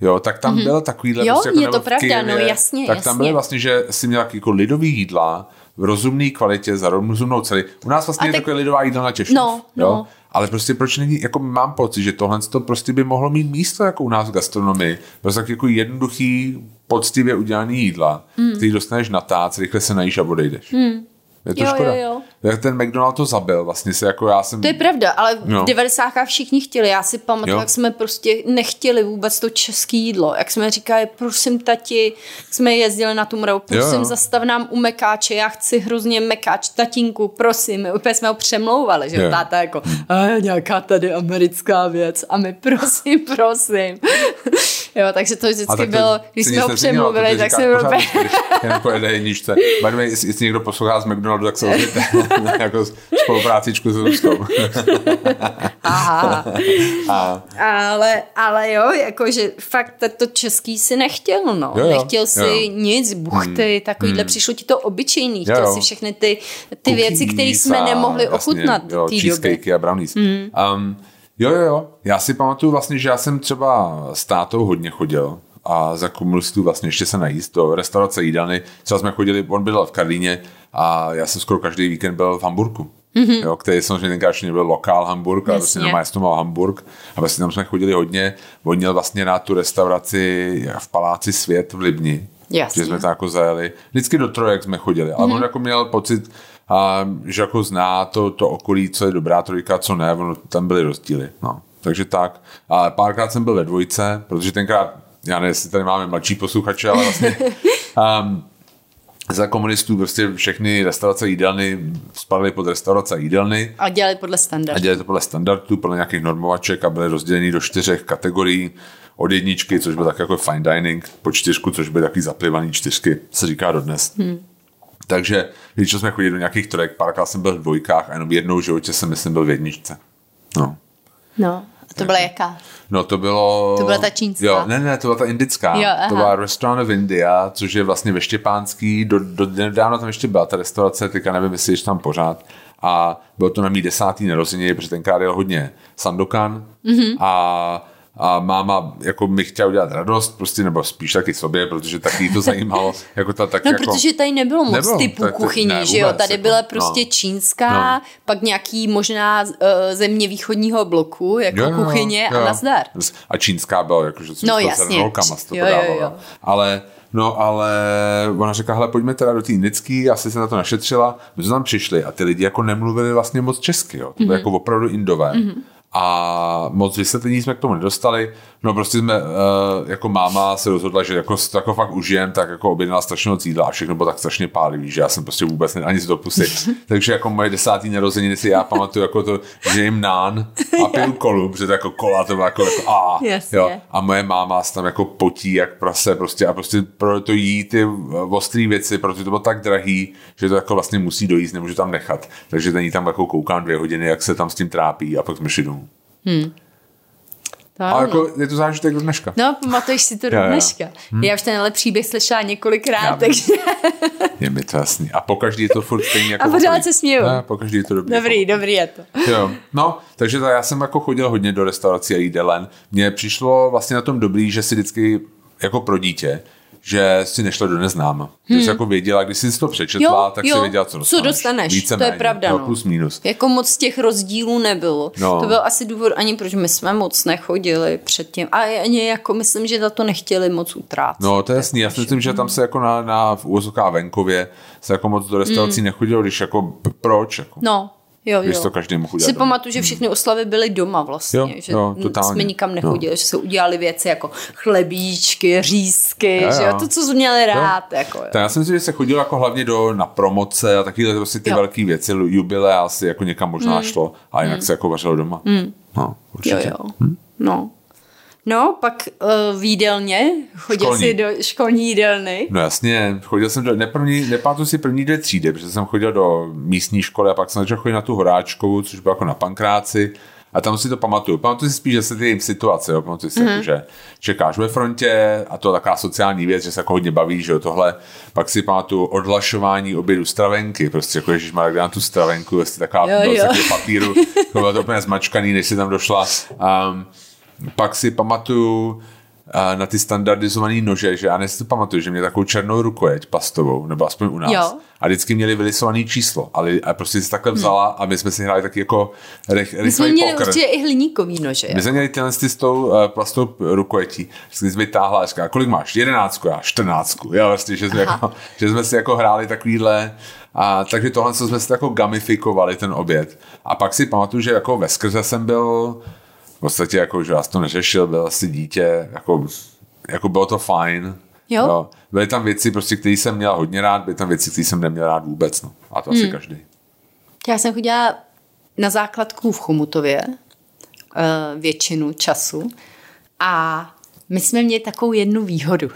Jo, tak tam mm-hmm. byl takovýhle... Jo, prostě jako je to pravda, Kyjevě, no jasně, Tak jasně. tam byly vlastně, že si měl jako lidový jídla v rozumné kvalitě za rozumnou ceny. U nás vlastně a je tak... takové lidová jídla na Češnov. No, no. Ale prostě proč není, jako mám pocit, že tohle to prostě by mohlo mít místo jako u nás v gastronomii. Prostě tak jako jednoduchý, poctivě udělaný jídla, mm. který dostaneš na tác, rychle se najíš a odejdeš. Mm. Je to jo, škoda. Jo, jo. Jak ten McDonald to zabil, vlastně se jako já jsem... To je pravda, ale no. v 90. všichni chtěli. Já si pamatuju, jak jsme prostě nechtěli vůbec to české jídlo. Jak jsme říkali, prosím tati, jsme jezdili na tu mravu, prosím jo, jo. zastav nám u mekáče, já chci hrozně mekáč, tatínku, prosím. My úplně jsme ho přemlouvali, že jo. táta jako, a nějaká tady americká věc a my prosím, prosím. jo, takže to vždycky to bylo, když jsme ho přemluvili, tak jsme bylo... Jen po jedničce. jestli někdo poslouchá z McDonaldu, tak se ozvěte jako spoluprácičku s Ruskou. Aha. A. Ale, ale jo, jakože fakt to český si nechtěl, no. Jo, jo, nechtěl si jo. nic, buchty, hmm. takovýhle, hmm. přišlo ti to obyčejný, chtěl jo, jo. si všechny ty, ty věci, které jsme nemohli jasně, ochutnat jo, v té době. a brownies. Hmm. Um, Jo, jo, jo. Já si pamatuju vlastně, že já jsem třeba s tátou hodně chodil a za komunistů vlastně ještě se najíst do restaurace jídelny. Třeba jsme chodili, on bydlel v Karlíně a já jsem skoro každý víkend byl v Hamburgu. Mm-hmm. Jo, který samozřejmě tenkrát ještě nebyl lokál Hamburg, ale vlastně normálně to mal Hamburg. A vlastně tam jsme chodili hodně. On měl vlastně na tu restauraci v Paláci Svět v Libni. Jasně. Že jsme to jako zajeli. Vždycky do trojek jsme chodili. Ale mm-hmm. on jako měl pocit, a, že jako zná to, to okolí, co je dobrá trojka, co ne. Ono, tam byly rozdíly. No. Takže tak. Ale párkrát jsem byl ve dvojce, protože tenkrát, já nevím, jestli tady máme mladší posluchače, ale vlastně um, za komunistů prostě všechny restaurace jídelny spadaly pod restaurace a jídelny. A dělali podle standardů. A dělali to podle standardů, podle nějakých normovaček a byly rozděleny do čtyřech kategorií. Od jedničky, což byl tak jako fine dining, po čtyřku, což byly takový zaplivaný čtyřky, se říká dodnes. Hmm. Takže když jsme chodili do nějakých trojek, párkrát jsem byl v dvojkách a jenom jednou v životě jsem myslím byl v jedničce. No. No, a to byla jaká? No to bylo... To byla ta čínská. Jo, ne, ne, to byla ta indická. Jo, to byla Restaurant of India, což je vlastně ve Štěpánský. Do, do, nedávno tam ještě byla ta restaurace, teďka nevím, jestli je tam pořád. A bylo to na mý desátý narozeně, protože tenkrát jel hodně Sandokan. Mm-hmm. A a máma jako mi chtěla udělat radost, prostě, nebo spíš taky sobě, protože taky to zajímalo. Jako ta, tak no, jako, protože tady nebylo moc nebylo, typů tak, kuchyní, ne, že jo? Tady jako, byla prostě no, čínská, no. pak nějaký možná uh, země východního bloku, jako jo, kuchyně jo, a nazdar. A čínská byla, jakože co no, jasně. rolkama to jo, jo, jo. Ale No ale ona řekla, hele, pojďme teda do té indický, asi se na to našetřila. My jsme tam přišli a ty lidi jako nemluvili vlastně moc česky, jo. To bylo mm-hmm. jako opravdu indové. Mm-hmm a moc vysvětlení jsme k tomu nedostali. No prostě jsme, uh, jako máma se rozhodla, že jako, jako fakt užijem, tak jako objednala strašně moc jídla a všechno bylo tak strašně pálivý, že já jsem prostě vůbec ne, ani z dopusy. Takže jako moje desátý narozeniny si já pamatuju jako to, že jim nán a piju kolu, protože to jako kola to bylo jako, jako a, jo. a moje máma se tam jako potí jak prase prostě a prostě pro to jí ty ostré věci, protože to bylo tak drahý, že to jako vlastně musí dojíst, nemůžu tam nechat. Takže ten jí tam jako koukám dvě hodiny, jak se tam s tím trápí a pak jsme šli domů. Hmm. To a jako je to zážitek do dneška. No, pamatuješ si to do já, dneška. Já. Hmm. já už tenhle příběh slyšela několikrát, já, takže... je mi to jasný. A pokaždý je to furt stejně jako... A pořád se směju. Ne, pokaždý je to dobrý. Dobrý, jako... dobrý je to. Jo. No, takže to já jsem jako chodil hodně do restaurací a jídelen. Mně přišlo vlastně na tom dobrý, že si vždycky jako pro dítě že si nešla do neznáma. Hmm. Že jsi jako věděla, když jsi to přečetla, jo, tak jo, si věděla, co dostaneš. Co dostaneš, Více to méně, je pravda. No. Plus minus. Jako moc těch rozdílů nebylo. No. To byl asi důvod ani, proč my jsme moc nechodili předtím. A ani jako myslím, že za to nechtěli moc utrácet. No to je jasný. Já si myslím, že tam se jako na, na v úvozovkách venkově se jako moc do restaurací hmm. nechodilo, když jako proč? Jako. No, Jo, jo. to každý mohl udělat. Si pamatuju, že všechny oslavy byly doma vlastně, jo, že jo, jsme nikam nechodili, jo. že se udělali věci jako chlebíčky, řízky, jo, jo. že jo, to, co jsme měli rád. Jo. Jako, jo. Tak já si myslím, že se chodilo jako hlavně do, na promoce a takové prostě ty velké věci, jubile asi jako někam možná hmm. šlo, a jinak hmm. se jako vařilo doma. Hmm. No, určitě. Jo, jo. Hmm? No. No, pak uh, v jídelně, chodil Školní. jsi do školní jídelny. No jasně, chodil jsem do, ne první, nepamatuji si první dvě třídy, protože jsem chodil do místní školy a pak jsem začal chodit na tu horáčkovou, což bylo jako na pankráci. A tam si to pamatuju. Pamatuju si spíš, že se ty situace, jo? pamatuju si, mm-hmm. jako, že čekáš ve frontě a to je taková sociální věc, že se jako hodně baví, že jo, tohle. Pak si pamatuju odhlašování obědu stravenky, prostě jako Ježíš má dám tu stravenku, jestli taková Jo, jo, jo. jo. papíru, to bylo to úplně zmačkaný, než si tam došla. Um, pak si pamatuju na ty standardizované nože, že já si to pamatuju, že měli takovou černou rukojeť plastovou, nebo aspoň u nás. Jo. A vždycky měli vylisované číslo, ale a prostě si takhle vzala a my jsme si hráli taky jako rych, My jsme měli pokr. určitě i hliníkový nože. My jsme měli tyhle ty s tou uh, plastovou rukojetí. Vždycky jsi vytáhla a říká, kolik máš? Jedenáctku, já čtrnáctku. Jo, vlastně, že jsme, jako, že jsme si jako hráli takovýhle a takže tohle co jsme si jako gamifikovali ten oběd. A pak si pamatuju, že jako ve skrze jsem byl podstatě jako, že já to neřešil, byl asi dítě, jako, jako bylo to fajn. Jo. Byly tam věci, prostě, které jsem měl hodně rád, byly tam věci, které jsem neměl rád vůbec. No. A to asi Hmm. každý. Já jsem chodila na základku v Chomutově eh, většinu času a my jsme měli takovou jednu výhodu,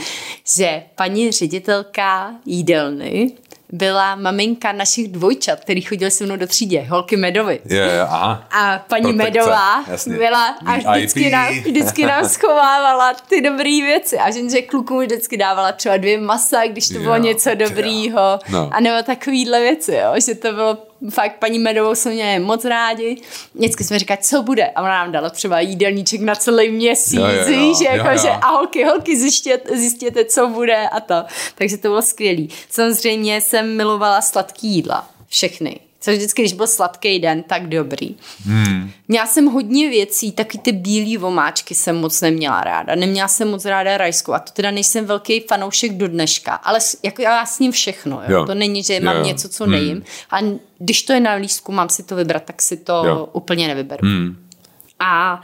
že paní ředitelka jídelny byla maminka našich dvojčat, který chodil se mnou do třídě, holky Medovy. Je, aha. A paní Protekce, Medová jasně. byla a vždycky nám, vždycky nám schovávala ty dobré věci. A jenže klukům vždycky dávala třeba dvě masa, když to bylo Jo, něco dobrýho. No. A nebo takovýhle věci, jo? že to bylo fakt paní Medovou jsme měli moc rádi. Vždycky jsme říkali, co bude. A ona nám dala třeba jídelníček na celý měsíc, Jo, jo, jo, jo, jako, jo. že a holky, holky, zjistěte, zjistěte, co bude a to. Takže to bylo skvělý. Samozřejmě jsem milovala sladký jídla. Všechny. Což vždycky, když byl sladký den, tak dobrý. Hmm. Měla jsem hodně věcí, taky ty bílý vomáčky jsem moc neměla ráda. Neměla jsem moc ráda rajskou a to teda nejsem velký fanoušek do dneška, ale jako já s ním všechno. Jo? Jo. To není, že mám jo. něco, co Hmm. nejím. A když to je na lístku, mám si to vybrat, tak si to Jo. úplně nevyberu. Hmm. A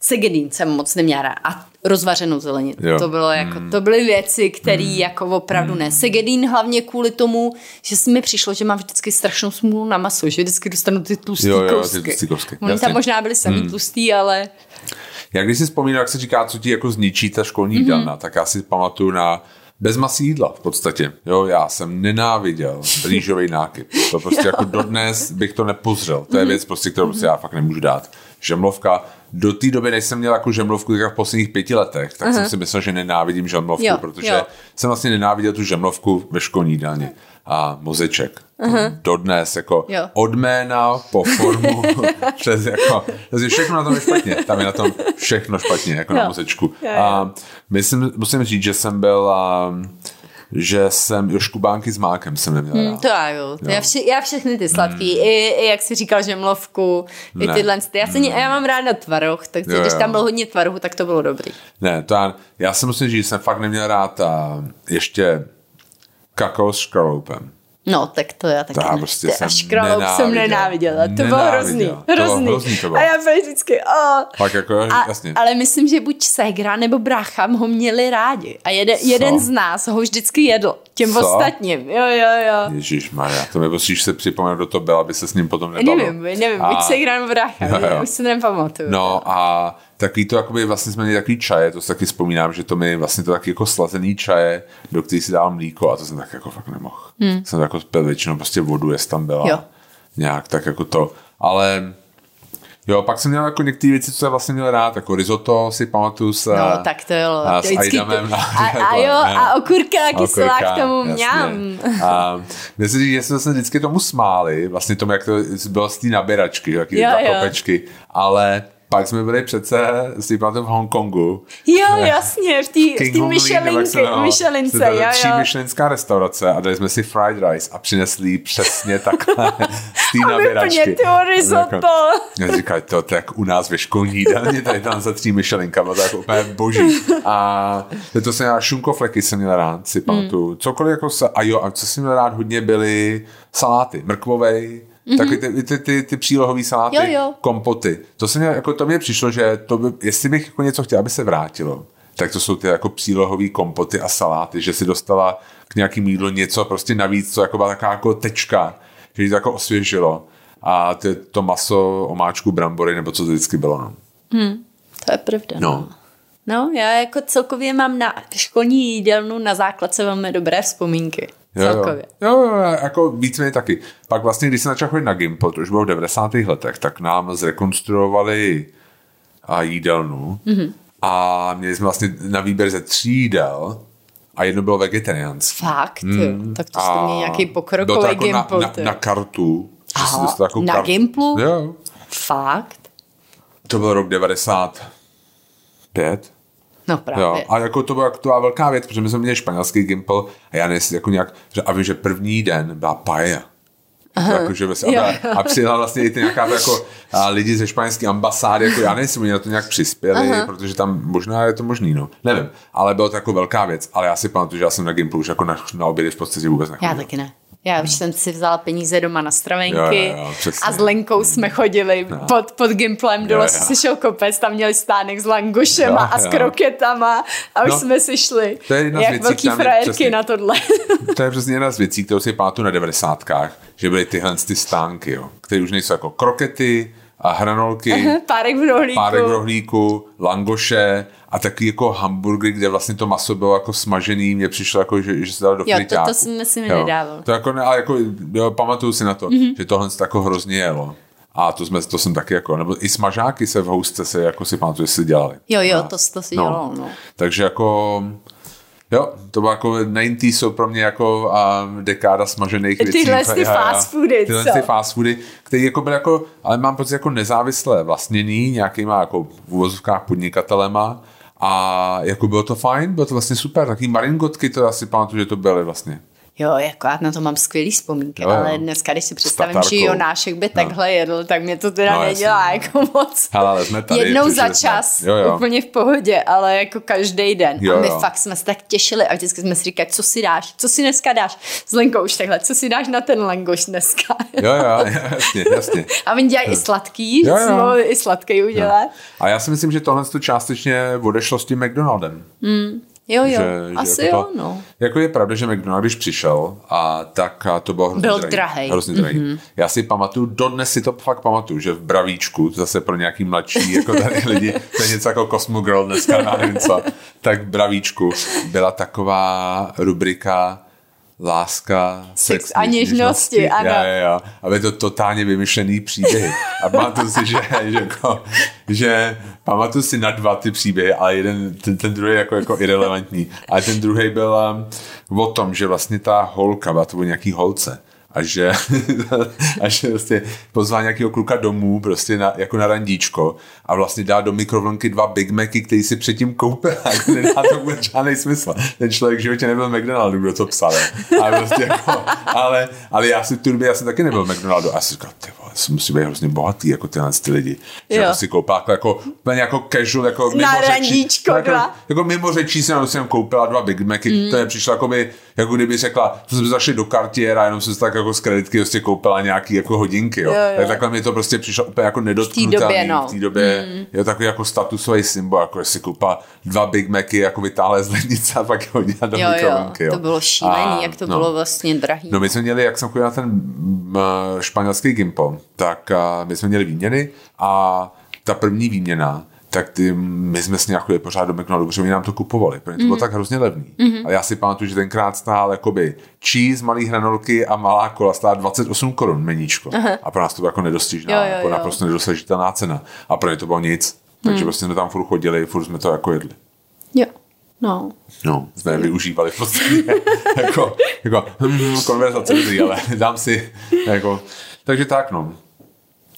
segedín jsem moc neměla ráda. A rozvařenou zeleninu. Jo. To, bylo jako, to byly věci, které jako opravdu ne. Segedín hlavně kvůli tomu, že se mi přišlo, že mám vždycky strašnou smůlu na maso, že vždycky dostanu ty tlustý Jo, jo, ty kousky. tlustý kousky, Oni jasně. tam možná byli sami Hmm. tlustý, ale Já když si vzpomínám, jak se říká, co ti jako zničí ta školní Mhm. mm-hmm. jídelna, tak já si pamatuju na bezmasí jídla v podstatě. Jo, já jsem nenáviděl rýžový nákyp. To prostě jako dodnes bych to nepozřel. To je věc prostě, kterou prostě já fakt nemůžu dát. Žemlovka, do té doby, než jsem měl jako žemlovku teďka v posledních pěti letech, tak jsem si myslel, že nenávidím žemlovku, Jo, protože jo. jsem vlastně nenáviděl tu žemlovku ve školní jídelně. A mozeček. Dodnes, jako Jo. od jména po formu, přes jako, takže všechno na tom je špatně. Tam je na tom všechno špatně, jako na Jo. mozečku. Jo, jo. A myslím, musím říct, že jsem byl, a, že jsem, jo, škubánky s mákem jsem neměl Hmm, rád. to já jo. Já, vše, já všechny ty sladký, Hmm. i, i jak jsi říkal žemlovku, i Ne. tyhle. ty. Já, se, já mám ráda tvaroh, takže Jo, když jo. tam byl hodně tvarohu, tak to bylo dobrý. Ne, to já, já si musím říct, že jsem fakt neměl rád a ještě kakao s škroupem. No, tak to já taky já prostě jsem a škroub jsem nenáviděl. nenáviděla. To bylo Nenáviděl. hrozný. To bylo Hrozný. hrozný to bylo. A já byl vždycky, oh. Fakt jako, A, jasně. ale myslím, že buď ségra nebo brácha ho měli rádi. A jeden, jeden z nás ho vždycky jedl. Těm Co? ostatním. Jo, jo, jo. Ježíš Maria, to mi musíš se připomenout, kdo to byl, aby se s ním potom nebavil. Nevím, nevím, A- buď ségra nebo brácha. Jo, jo. Už se nepamatuju. No a takový to, jakoby vlastně jsme měli takový čaje, to si taky vzpomínám, že to mi vlastně to taky jako slazený čaje, do který si dával mlíko a to jsem tak jako fakt nemohl. Hmm. Jsem jako pil většinou prostě vodu, jestli tam byla. Jo. Nějak tak jako to. Ale jo, pak jsem měl jako některé věci, co jsem vlastně měl rád, jako risotto si pamatuju se. No, tak to jo. A to s Aidamem. to- a, a jo, a okurka kyselá k tomu mňam. A myslím si, že jsme se vždycky tomu smáli, vlastně tomu, jak to bylo z té naběračky, jaký Jo, dva jo. kopečky, ale pak jsme byli přece, si v Hongkongu. Jo, jasně, v té se Michelince. Michelince, jo, jo. myšlenská restaurace a dali jsme si fried rice a přinesli přesně takhle z té A naběračky. vyplně to risotto. Já říkali, to, to jak u nás ve školní jídelně, tady tam za tří myšelinkama, to je jako úplně boží. A to jsem já, šunkofleky jsem měl rád, si pamatuju. Hmm. Cokoliv jako, sa, a jo, a co jsem měl rád hodně byly saláty, mrkvovej, mm-hmm. taky ty, ty, ty, ty přílohové saláty. Jo, jo. kompoty. To se mě, jako to mě přišlo, že to by, jestli bych jako něco chtěl, aby se vrátilo, tak to jsou ty jako přílohové kompoty a saláty, že si dostala k nějakým jídlu něco prostě navíc, co jako byla taková jako tečka, že jí to jako osvěžilo. A ty, to maso, omáčku, brambory, nebo co to vždycky bylo. No. To je pravda. no. No, já jako celkově mám na školní jídelnu na základce velmi dobré vzpomínky. Jo, Celkově. Jo, jo, jako víceméně taky. Pak vlastně, když jsem začal chodit na Gimple, to už bylo v 90. letech, tak nám zrekonstruovali a jídelnu Mhm. a měli jsme vlastně na výběr ze tří jídel a jedno bylo vegetariánské. Fakt, mm. tak to jste měli nějaký pokrokový jako na, gimpl. na, ty. na, kartu. Aha, jako na kartu. Gimplu? Jo. Fakt? To byl rok 95. No právě. Jo, a jako to byla, to byla velká věc, protože my jsme měli španělský Gimple a já jestli jako nějak, že, a vím, že první den byla paella. Jako, že a, a přijela vlastně i ty nějaká jako a lidi ze španělské ambasády, jako já nevím, jestli oni na to nějak přispěli, Aha. protože tam možná je to možný, no. Nevím, ale bylo to jako velká věc, ale já si pamatuju, že já jsem na Gimplu už jako na, na obědy v podstatě vůbec nechodil. Já taky ne. Já už jsem si vzala peníze doma na stravenky Jo, jo, jo, a s Lenkou jsme chodili no. pod, pod Gimplem do Jo, jo. si šel kopec, tam měli stánek s langušema Jo, a s jo. kroketama a už No, jsme si šli to je jedna z jak věcí, velký frajerky přesně- na tohle. To je přesně jedna z věcí, kterou si pamatuju na devadesátkách, že byly tyhle ty stánky, jo, které už nejsou jako krokety a hranolky, Párek v rohlíku. párek v rohlíku, langoše a taky jako hamburgery, kde vlastně to maso bylo jako smažený, mně přišlo jako, že, že se dalo do Jo, to- friťáku. to jsem si mi nedával. To jako, ne, ale jako, jo, pamatuju si na to, Mhm. mm-hmm. že tohle se tako hrozně jelo. A to, jsme, to jsem taky jako, nebo i smažáky se v housce se jako si pamatuju, že si dělali. Jo, jo, A- to, to si dělalo, no. takže jako, jo, to bylo jako 90 jsou pro mě jako a dekáda smažených věcí. Tyhle ty fast foody, Tyhle co? ty fast foody, které jako byly jako, ale mám pocit jako nezávislé vlastnění nějakýma jako v úvozovkách podnikatelema a jako bylo to fajn, bylo to vlastně super, taky maringotky, to asi pamatuju, že to byly vlastně. Jo, jako já na to mám skvělý vzpomínky, Jo, jo. ale dneska, když si představím, že. Jonášek by takhle jedl, tak mě to teda No, nedělá jako moc. Hele, ale jsme tady, Jednou za jsme- čas, Jo, jo. úplně v pohodě, ale jako každý den. Jo, a my jo. fakt jsme se tak těšili a vždycky jsme si říkali, co si dáš, co si dneska dáš s Lenkou už takhle, co si dáš na ten langoš dneska. Jo, jo, jasně, jasně. A oni dělají i sladký, Jo, jo. i sladký udělat. A já si myslím, že tohle to částečně odešlo s tím McDonaldem. Jo, jo, že, asi že jako jo, to, no. Jako je pravda, že McDonald, když přišel, a tak a to bylo hrozně Byl drahý. drahej. Hrozně drahý. Mm-hmm. Já si pamatuju, dodnes si to fakt pamatuju, že v Bravíčku, zase pro nějaký mladší jako tady lidi, to je něco jako Cosmo Girl dneska, já nevím co, tak v Bravíčku byla taková rubrika láska, Sex a něžnosti, ano. Jo, jo, jo. A byly to totálně vymyšlený příběhy. A pamatuju si, že, že, jako, že pamatuju si na dva ty příběhy, ale jeden, ten, ten druhý jako, jako irrelevantní. Ale ten druhý byl um, o tom, že vlastně ta holka, byla to o nějaký holce, a že, a že prostě pozval nějakého kluka domů prostě na, jako na randíčko a vlastně dá do mikrovlnky dva Big Macy, který si předtím koupil a jako nedá to vůbec žádný smysl. Ten člověk v životě nebyl McDonaldu, kdo to psal. Ale, prostě jako, ale, ale já si v tu době, já jsem taky nebyl McDonaldu a já si říkal, jsem musí být hrozně bohatý, jako tyhle ty lidi. Že Jo. jako si koupil jako, jako, úplně jako casual, jako Na mimo řečí- randíčko jako, jako mimo řečí jsem, jsem koupila dva Big Macy, mm. to je přišlo jako by, jako kdyby řekla, to jsme zašli do Cartier a jenom jsem si tak jako z kreditky prostě koupila nějaký jako hodinky, jo. Jo, jo. Tak takhle mi to prostě přišlo úplně jako nedotknutelný. době, no. V té době mm. je takový jako statusový symbol, jako jestli koupila dva Big Macy, jako vytáhle z lednice a pak je hodila do Jo, jo, mikrovlnky, jo. to bylo šílený, A, jak to no. bylo vlastně drahý. No my jsme měli, jak jsem chodil na ten španělský gimpo, tak my jsme měli výměny a ta první výměna, tak ty, my jsme s nějakou pořád do McDonaldu, protože oni nám to kupovali, protože to bylo tak hrozně levný. Mm-hmm. A já si pamatuju, že tenkrát stál jakoby cheese, malý hranolky a malá kola stála 28 korun meníčko. Aha. A pro nás to bylo jako nedostižná, Jo, jo, jako jo. naprosto nedosažitelná cena. A pro ně to bylo nic. Takže mm. prostě jsme tam furt chodili, furt jsme to jako jedli. Jo, no. No, jsme je využívali v podstatě jako, jako hm, konverzace dobrý, ale dám si jako, takže tak no,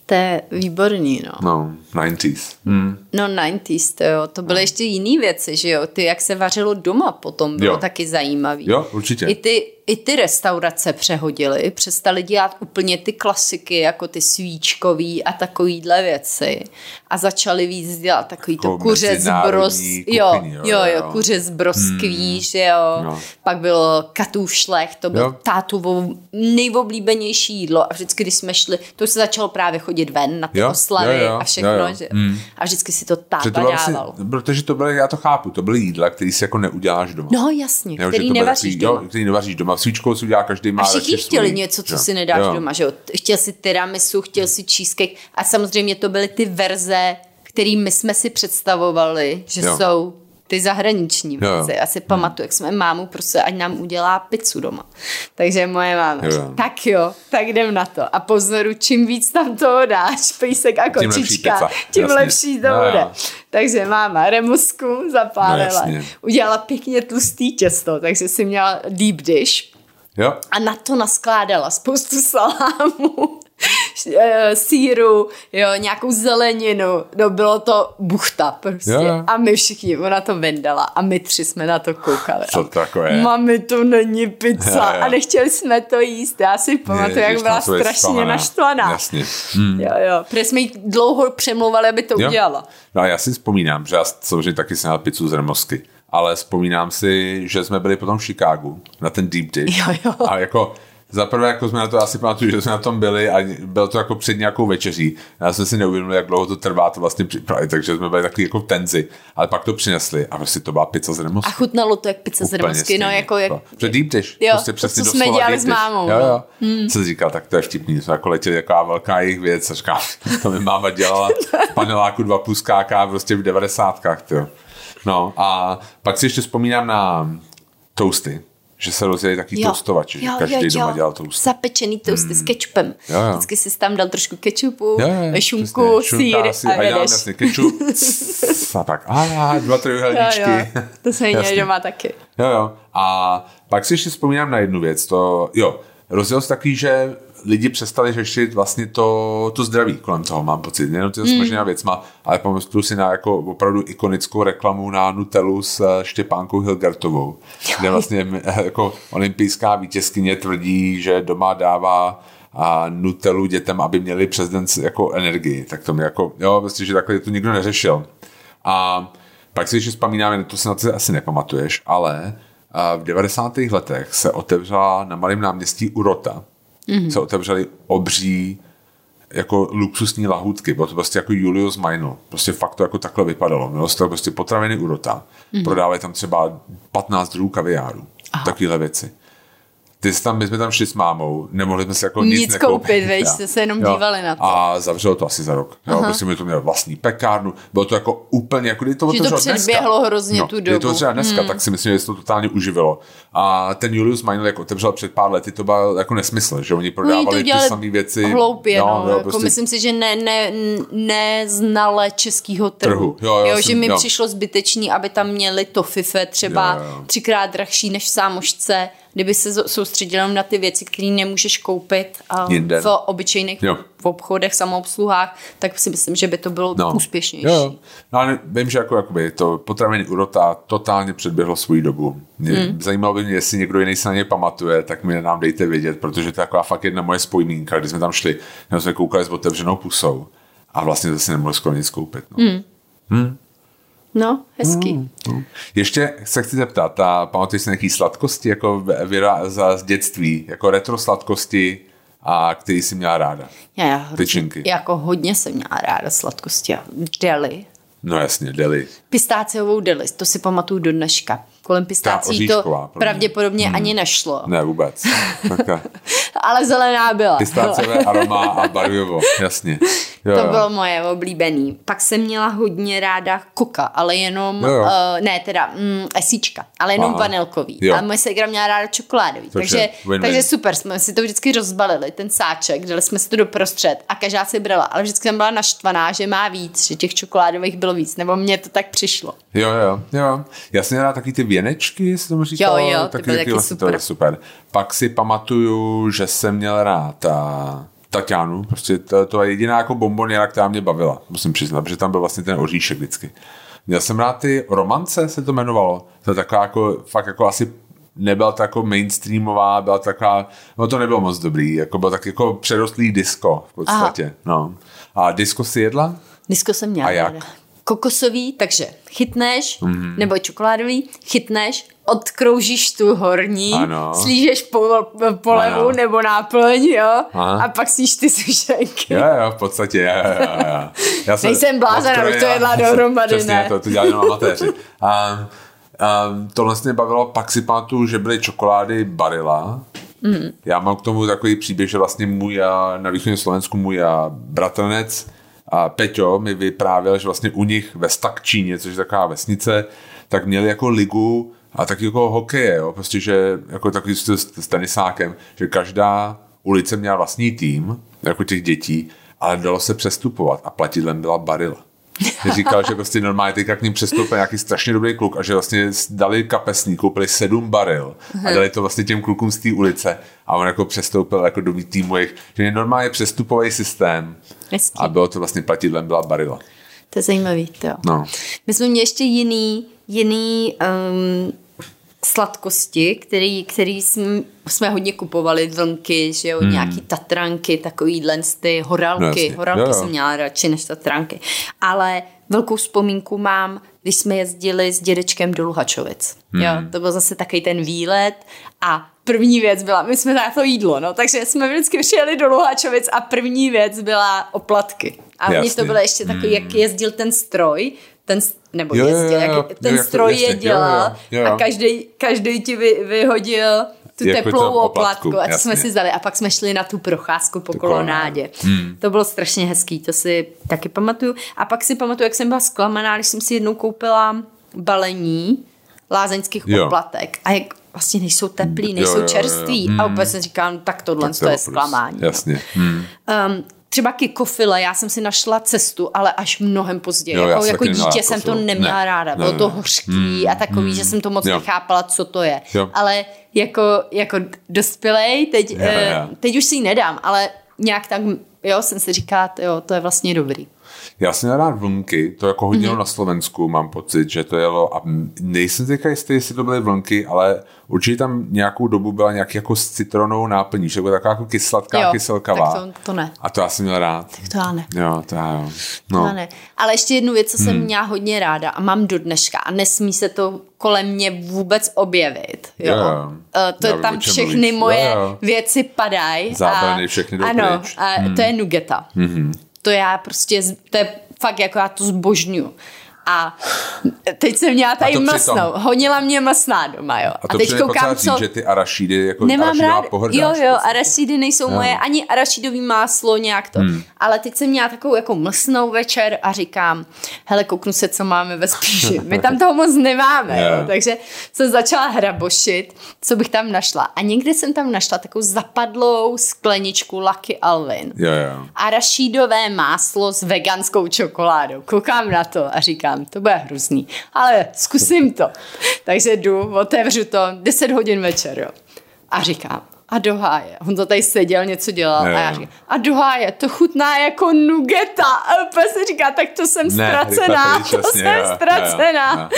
To je výborný, no. no, 90s. Hmm. No 90s, to jo. To byly ještě jiné věci, že jo. Ty, jak se vařilo doma potom, bylo Jo. taky zajímavý. Jo, určitě. I ty, I ty restaurace přehodily, přestali dělat úplně ty klasiky, jako ty svíčkový a takovýhle věci. A začali víc dělat takový to Jako kuře z bros... kuchyni, Jo, jo, jo, jo, kuře z broskví, že jo. No. Pak byl katůšlech, to byl Jo. tátovo nejoblíbenější jídlo a vždycky, když jsme šli, to se začalo právě chodit ven na ty Jo, oslavy jo, jo, a všechno, jo, jo. že Mm. a vždycky si to táta to bylo vlastně, dával. protože to byly, já to chápu, to byly jídla, který si jako neuděláš doma. No jasně, Jo, který nevaříš doma. Jo, který nevaříš doma. Svíčkou si udělá každý má A všichni chtěli svůj, něco, co jo. si nedáš jo. doma, že jo. Chtěl si tiramisu, chtěl si cheesecake a samozřejmě to byly ty verze, který my jsme si představovali, že jo. jsou ty zahraniční Jo, jo. věci. Já si pamatuju, jak jsme mámu prostě, ať nám udělá pizzu doma. Takže moje máma, Jo, jo. jo. tak jo, tak jdem na to. A pozoru, čím víc tam toho dáš, pejsek a Tím lepší kočička, tím jasně. lepší to Jo, jo. bude. Takže máma remusku No, zapálila, jasně. udělala pěkně tlustý těsto, takže si měla deep dish Jo? a na to naskládala spoustu salámu, síru, jo, nějakou zeleninu, no bylo to buchta prostě. Jo. A my všichni, ona to vyndala a my tři jsme na to koukali. Co to takové? Mami, to není pizza Jo, jo. a nechtěli jsme to jíst. Já si pamatuju, jak byla strašně naštvaná. Jasně. Hmm. Jo, jo, protože jsme jí dlouho přemlouvali, aby to Jo. udělala. No a já si vzpomínám, že já samozřejmě taky jsem měl pizzu z Remosky, ale vzpomínám si, že jsme byli potom v Chicagu na ten deep dish. Jo, jo. A jako za prvé, jako jsme na to asi pamatuju, že jsme na tom byli a bylo to jako před nějakou večeří. Já jsem si neuvědomil, jak dlouho to trvá to vlastně připravit, takže jsme byli takový jako v tenzi. Ale pak to přinesli a prostě to byla pizza z Remosky. A chutnalo to jak pizza z Remosky, no jako jak... Že deep dish. Jo, prostě to, přesně co jsme dělali deep s mámou, Jo, no. jo. Hmm. Jsem si říkal, tak to je vtipný. Jsme jako letěli taková velká jejich věc. A říkám, to mi máma dělala v paneláku dva plus KK prostě v devadesátkách. No a pak si ještě vzpomínám na toasty. Že se rozjeli taky toastovači, že každý doma dělal toasty. Zapečený toasty s kečupem. Jo, jo. Vždycky si tam dal trošku kečupu, Jo, jo, šunku, sír a a jedeš. jasně kečup. a tak, a dva Jo, trojuhelníčky. jo, to se Jasně. doma taky. Jo, jo. A pak si ještě vzpomínám na jednu věc. To, jo, rozdíl je takový, že lidi přestali řešit vlastně to, to zdraví kolem toho, mám pocit. Nejenom ty smažená věcma, ale pamatuju si na jako opravdu ikonickou reklamu na Nutellu s eh, Štěpánkou Hilgertovou, kde vlastně eh, jako olympijská vítězkyně tvrdí, že doma dává a Nutellu dětem, aby měli přes den jako energii. Tak to mi jako, jo, prostě, že takhle to nikdo neřešil. A pak si ještě vzpomínáme, to se na to asi nepamatuješ, ale v 90. letech se otevřela na malém náměstí Urota, mm-hmm. se otevřely obří jako luxusní lahůdky, bylo to prostě jako Julius Meinl, prostě fakt to jako takhle vypadalo, mělo se to prostě potraviny Urota, mm-hmm. prodávali tam třeba 15 druhů kaviáru, takovéhle věci. Ty jsi tam, my jsme tam šli s mámou, nemohli jsme si jako nic, Nic nekoupit. koupit, veď, jste se jenom Jo. dívali na to. A zavřelo to asi za rok. Jo, prostě mi to mělo vlastní pekárnu. Bylo to jako úplně, jako to Že to dneska. předběhlo hrozně no, tu kdyby to dobu. otevřelo dneska, tak si myslím, že se to totálně uživilo. A ten Julius Meinl, jak otevřel před pár lety, to byl jako nesmysl, že oni Oni to prodávali ty udělali samé věci. hloupě, no, jo, jako prostě- myslím si, že ne, ne, neznale českého trhu. Trhu, jo, jo, jo, že mi přišlo zbytečný, aby tam měli to fife třeba třikrát drahší než v sámošce, kdyby se soustředil jenom na ty věci, které nemůžeš koupit a Jinde. v obyčejných Jo. v obchodech, samoobsluhách, tak si myslím, že by to bylo no. úspěšnější. Jo. No ale vím, že jako, jakoby, to potraviny Urota totálně předběhlo svou dobu. Mě, Hmm. Zajímalo by mě, jestli někdo jiný se na ně pamatuje, tak mi nám dejte vědět, protože to je taková fakt jedna moje spojmínka, když jsme tam šli, jsme jsme koukali s otevřenou pusou a vlastně zase nemohli skoro nic koupit. No. Hmm. No, hezký. Hmm. Ještě se chci zeptat, a pamatuješ si nějaký sladkosti, jako Věra z dětství, jako retro sladkosti, a který jsi měla ráda? Já, já Tyčinky. jako hodně jsem měla ráda sladkosti a deli. No jasně, deli. Pistáciovou deli, to si pamatuju do dneška. Kolem pistácí to mě. pravděpodobně ani nešlo. Ne, vůbec. Taka. Ale zelená byla. Pistáciové aroma a barvivo, jasně. Jo, To jo. bylo moje oblíbený. Pak jsem měla hodně ráda koka, ale jenom, Jo, jo. uh, ne teda mm, esíčka, ale jenom Aha. vanilkový. Jo. A moje segra měla ráda čokoládový. Takže Takže, win-win. takže super, jsme si to vždycky rozbalili, ten sáček, dali jsme si to doprostřed a každá si brala. Ale vždycky jsem byla naštvaná, že má víc, že těch čokoládových bylo víc, nebo mně to tak přišlo. Jo, jo, jo. Já jsem měla taky ty věnečky, jestli tomu říkal. Jo, jo, ty byly taky vlastně To super. je super. Pak si pamatuju, že jsem měl rád a Tatianu, prostě to, to je jediná jako bomboniera, která mě bavila, musím přiznat, protože tam byl vlastně ten oříšek vždycky. Měl jsem rád ty romance, se to jmenovalo. To je taková jako, fakt jako asi nebyla to jako mainstreamová, byla taková, no to nebylo moc dobrý, jako byl tak jako přerostlý disco v podstatě, no. A disco si jedla? Disko jsem měla A jak? ráda. Kokosový, takže chytneš, mm-hmm. nebo čokoládový, chytneš, odkroužíš tu horní, Ano. slížeš po, polevu Ano. nebo náplň, jo, Aha. a pak síš ty sušenky. Jo, jo, v podstatě, jo, jo, jo. Já Nejsem blázen, abych to jedla dohromady, Přesně, ne. to, to dělali jenom amatéři. A, a tohle mě bavilo, pak si pamatuju, že byly čokolády Barilla. Mm. Já mám k tomu takový příběh, že vlastně můj a, na východním Slovensku můj a bratranec a Peťo mi vyprávěl, že vlastně u nich ve Stakčíně, což je taková vesnice, tak měli jako ligu a taky jako hokeje, jo? prostě, že jako takový s, s tenisákem, že každá ulice měla vlastní tým, jako těch dětí, ale dalo se přestupovat a platidlem byla barila. Říkal, že prostě normálně teďka k ním přestoupil nějaký strašně dobrý kluk a že vlastně dali kapesní, koupili sedm baril a dali to vlastně těm klukům z té ulice a on jako přestoupil jako do týmu jejich, že je normálně přestupový systém Hezký. a bylo to vlastně platidlem byla barila. To je zajímavý, to jo. No. My jsme měli ještě jiný, jiný um, sladkosti, který, který jsme, jsme hodně kupovali, vlnky, že jo, hmm. nějaký tatranky, takovýhle ty horálky. No, horálky Jo, jo. jsem měla radši než tatranky. Ale velkou vzpomínku mám, když jsme jezdili s dědečkem do Luhačovic. Hmm. Jo, to byl zase takový ten výlet a první věc byla, my jsme na to jídlo, no, takže jsme vždycky přijeli do Luhačovic a první věc byla oplatky. A oni to bylo ještě takový, jak jezdil ten stroj, ten, nebo Jo, jo, jezdil, jo, jo. jak ten Jo, stroj jasně, je jo, dělal jo, jo. a každý, každý ti vy, vyhodil tu Jako teplou oplatku, oplatku, a to jsme si vzali a pak jsme šli na tu procházku po kolonádě. Hmm. To bylo strašně hezký, to si taky pamatuju. A pak si pamatuju, jak jsem byla zklamaná, když jsem si jednou koupila balení lázeňských Jo. oplatek a jak vlastně nejsou teplý, Jo, nejsou jo, jo, jo. čerství. A úplně jsem říkala, no, tak tohle Tak to je opravdu- zklamání. Jasně. Hmm. Um, třeba kikofile, já jsem si našla cestu, ale až mnohem později. Jo, jako jako dítě jsem to neměla Ne. ráda. Ne, Bylo ne, to ne. hořký a takový, že jsem to moc Jo. nechápala, co to je. Jo. Ale jako, jako dospělej, teď, Jo, eh, jo. teď už si ji nedám, ale nějak tak, jo, jsem si říkala, jo, to je vlastně dobrý. Já jsem měl rád vlnky, to jako hodně Mhm. mm-hmm. na Slovensku, mám pocit, že to jelo a nejsem teďka jistý, jestli to byly vlnky, ale určitě tam nějakou dobu byla nějaký jako s citronovou náplní, že byla taková jako kyslatká, jo, kyselkavá. tak to, to ne. A to já jsem měl rád. To já ne. Jo, to já jo. No. No. ne. Ale ještě jednu věc, co jsem Hmm. měla hodně ráda a mám do dneška a nesmí se to kolem mě vůbec objevit. Jo. Jo, jo. Eh, to Já je tam všechny mluvíš. moje Jo, jo. věci padají. Zábrany všechny jdou Ano, pryč. a to je nugeta. Mhm. To já prostě, to je fakt jako já to zbožňuju. A teď jsem měla tady mlsnou. Honila mě mlsná doma, jo. A to teď přijde koukám, co... že ty arašidy, jako Nemám rád, jo, jo, arašidy nejsou moje, ani arašidový máslo, nějak to. Hmm. Ale teď jsem měla takovou jako mlsnou večer a říkám, hele, kouknu se, co máme ve spíši. My tam toho moc nemáme, Jo. jo. takže jsem začala hrabošit, co bych tam našla. A někde jsem tam našla takovou zapadlou skleničku Lucky Alvin. Jo, jo. Arašídové máslo s veganskou čokoládou. Koukám na to a říkám, to bude hrozný, ale zkusím to. Takže jdu, otevřu to, 10 hodin večer, jo. A říkám, a do háje. On to tady seděl, něco dělal Jo, a já říkám, a do háje, to chutná jako nugeta. A úplně se říká, tak to jsem Ne, ztracená, to jsem jo, jo, ztracená.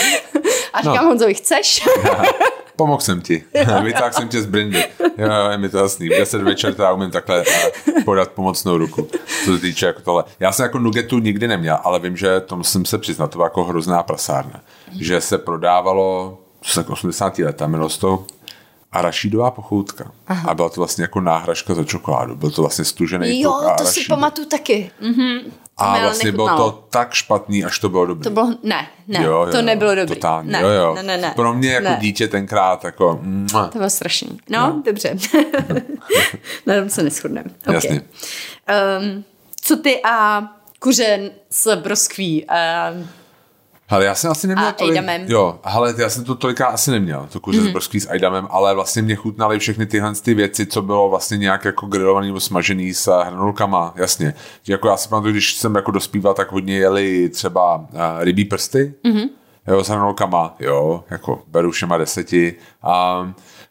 A říkám, No. Honzovi, chceš? Pomohl jsem ti. Vytáhl jsem tě z brindy. Jo, je mi to jasný. V 10 večer teda umím takhle eh, podat pomocnou ruku, co se týče jako tohle. Já jsem jako nugetu nikdy neměl, ale vím, že to musím se přiznat, to byla jako hrozná prasárna. Že se prodávalo, co tak 80. leta, jmenovalo to arašídová pochoutka. Aha. A byla to vlastně jako náhražka za čokoládu. Byl to vlastně stužený jo, a to si pamatuju taky. Mhm. A ale vlastně bylo nechutnalo. to tak špatný, až to bylo dobrý. To bylo, ne, ne, to nebylo dobrý. Totálně, ne, jo, jo. ne, ne, ne. Pro mě jako ne. dítě tenkrát jako... Mua. To bylo strašný. No, no. dobře. Na tom se neschodneme. Okay. Jasně. Um, co ty a kuře s broskví? Um, Hele, já jsem asi neměl A tolik... ejdamem. Jo, hele, já jsem to toliká asi neměl, to kuře mm. z broskví s ejdamem, ale vlastně mě chutnaly všechny tyhle ty věci, co bylo vlastně nějak jako grilovaný nebo smažený s hranolkama, jasně. Že jako já si pamatuju, když jsem jako dospíval, tak hodně jeli třeba uh, rybí prsty, mm-hmm. jo, s hranolkama, jo, jako beru všema deseti. A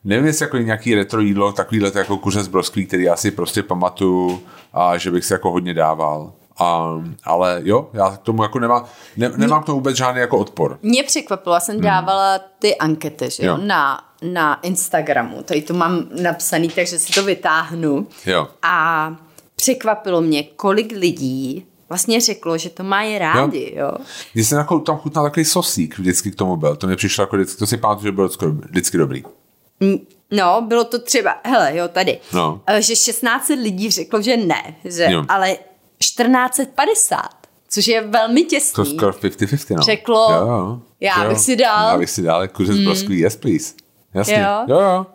nevím, jestli jako nějaký retro jídlo, takovýhle jako kuře z broskví, který já si prostě pamatuju a že bych si jako hodně dával. A, ale jo, já k tomu jako nemám, ne, nemám k tomu vůbec žádný jako odpor. mě překvapilo, já jsem dávala ty ankety že jo? Hmm. Jo. Na, na Instagramu, tady to mám napsaný, takže si to vytáhnu. Jo. A překvapilo mě, kolik lidí vlastně řeklo, že to mají rádi, jo. jo? Mně se jako tam chutnal takový sosík vždycky k tomu byl. To mi přišlo jako vždycky, to si pamatuju, že bylo skoro vždycky dobrý. No, bylo to třeba, hele, jo, tady, No. Eh, že 16 lidí řeklo, že ne, že, Jo. ale 1450, což je velmi těsný. To skoro 50-50, no. Řeklo, jo, jo. já jo. bych si dal. Já bych si dal kuře z broskví, yes please. Jasně. Jo. Jo, jo.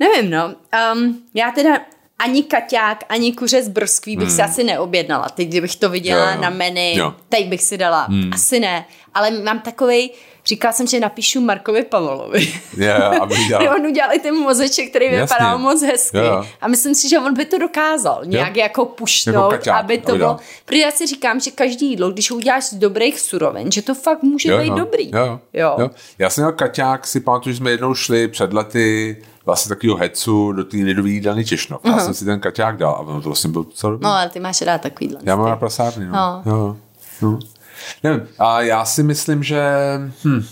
Nevím, no. Um, já teda ani kaťák, ani kuře z brskví bych hmm. si asi neobjednala. Teď, kdybych to viděla Jo, jo. na menu, Jo. teď bych si dala. Hmm. Asi ne. Ale mám takovej, říkala jsem, že napíšu Markovi Pavlovi. Je, aby on udělal i ten mozeček, který Jasně. vypadal moc hezky. Jo. A myslím si, že on by to dokázal nějak jako Jako pušnout, kaťák, aby to bylo. Protože já si říkám, že každý jídlo, když ho uděláš z dobrých surovin, že to fakt může být dobrý. Jo, jo. Jo. Já jsem měl kaťák, si pamatuju, že jsme jednou šli před lety vlastně takového hecu do té lidové jídelny Češnov. Já jsem si ten kaťák dal a ono to vlastně bylo docela dobrý. No, ale ty máš rád takovýhle. Já mám na prasárny, no. No. Jo, no. Nevím, a já si myslím, že... Hm,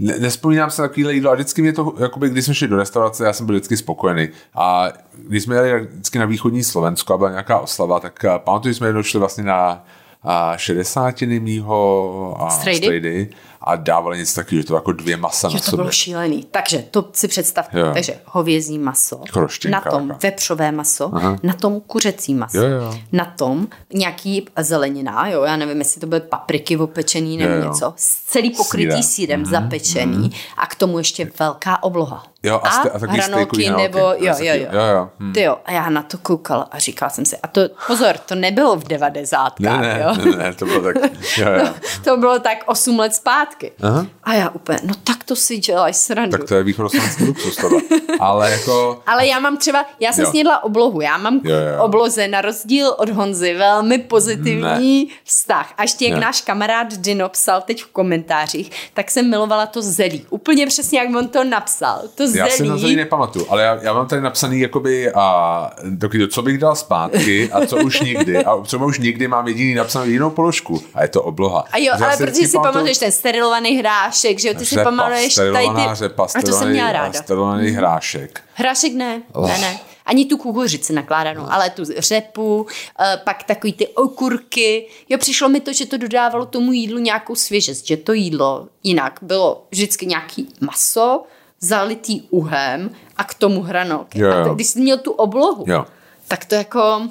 ne- Nespomínám se na takovýhle jídlo a vždycky mě to, jakoby, když jsme šli do restaurace, já jsem byl vždycky spokojený. A když jsme jeli vždycky na východní Slovensko a byla nějaká oslava, tak a, pamatuju, že jsme jednou šli vlastně na a 60 mýho a Strejdy? strejdy a dávali něco takového, že to jako dvě masa na Že to sobě. bylo šílený. Takže to si představte. Jo. Takže hovězí maso, Chroštěnka na tom vepřové maso, Aha. na tom kuřecí maso, Jo, jo. na tom nějaký zelenina, jo, já nevím, jestli to byly papriky opečený nebo Jo, jo. něco, celý pokrytý sírem, zapečený a k tomu ještě velká obloha. Jo, a, ste, a takový hranolky nebo, jo, jo, jo. jo, jo. Hm. Ty jo, a já na to koukala a říkala jsem si, a to, pozor, to nebylo v devadesátkách, Ne, ne, jo. ne, ne, to bylo tak, jo, jo. to bylo tak 8 let zpátky. Aha. A já úplně, no tak to si děláš srandu. Tak to je východoslovenský luxus tohle. Ale jako, Ale já mám třeba, já jsem Jo. snědla oblohu, já mám Jo, jo. obloze na rozdíl od Honzy velmi pozitivní vztah. A ještě jak Ne. náš kamarád Dino psal teď v komentářích, tak jsem milovala to zelí. Úplně přesně, jak on to napsal. To Já si na zelí zelí. nepamatuju, ale já, já mám tady napsaný jakoby a to, co bych dal zpátky a co už nikdy. A co už nikdy mám jediný napsanou jedinou položku a je to obloha. A jo, já ale protože si pamatuješ ten sterilovaný hrášek, že jo, ty si pamatuješ tady ty... řepa, A to jsem měla ráda. Sterilovaný hrášek. Hrášek ne, Oh. ne, ne. Ani tu kukuřici nakládanou, ale tu řepu, eh, pak takový ty okurky. Jo, přišlo mi to, že to dodávalo tomu jídlu nějakou svěžest, že to jídlo jinak bylo vždycky nějaký maso, zalitý uhem a k tomu hranolky. Jo, A to, když jsi měl tu oblohu, Jo. tak to jako...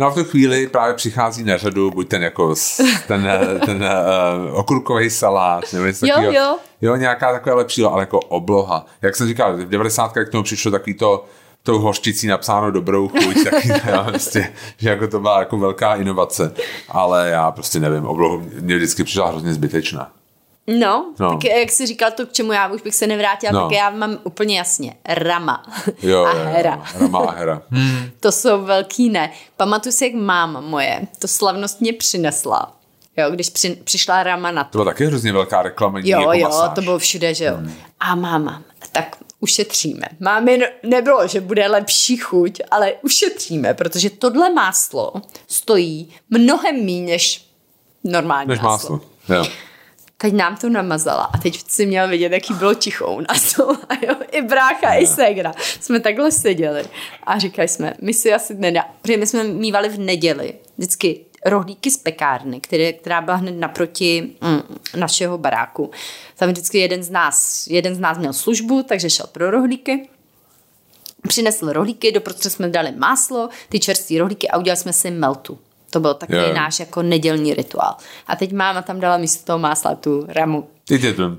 No a v tu chvíli právě přichází na řadu buď ten jako ten, eh, ten uh, okurkový salát, nebo něco Jo, takového. jo. jo, nějaká taková lepší, ale jako obloha. Jak jsem říkal, v 90. k tomu přišlo takový to tou hořčicí napsáno dobrou chuť, taky, já, prostě, že jako to byla jako velká inovace, ale já prostě nevím, oblohu mě vždycky přišla hrozně zbytečná. No, No. tak jak jsi říkal to, k čemu já už bych se nevrátila, No. tak já mám úplně jasně Rama Jo, a jo, jo, Hera. Rama a Hera. To jsou velký ne. Pamatuju si, jak máma moje to slavnostně přinesla. Jo, když při, přišla Rama na To to. byla taky hrozně velká reklamní Jo, jako jo, masáž. to bylo všude, že jo. A máma, tak ušetříme. Mámě no- nebylo, že bude lepší chuť, ale ušetříme, protože tohle máslo stojí mnohem méně než normální Než máslo. máslo. Jo. Teď nám to namazala a teď si měl vidět, jaký bylo ticho u nás. A jo, I brácha, i segra. Jsme takhle seděli a říkali jsme, my si asi nedá, protože my jsme mývali v neděli vždycky rohlíky z pekárny, které, která byla hned naproti mm, našeho baráku. Tam vždycky jeden z nás, jeden z nás měl službu, takže šel pro rohlíky. Přinesl rohlíky, doprostřed jsme dali máslo, ty čerstvé rohlíky a udělali jsme si meltu. To byl takový jo. náš jako nedělní rituál. A teď máma tam dala místo toho másla tu ramu.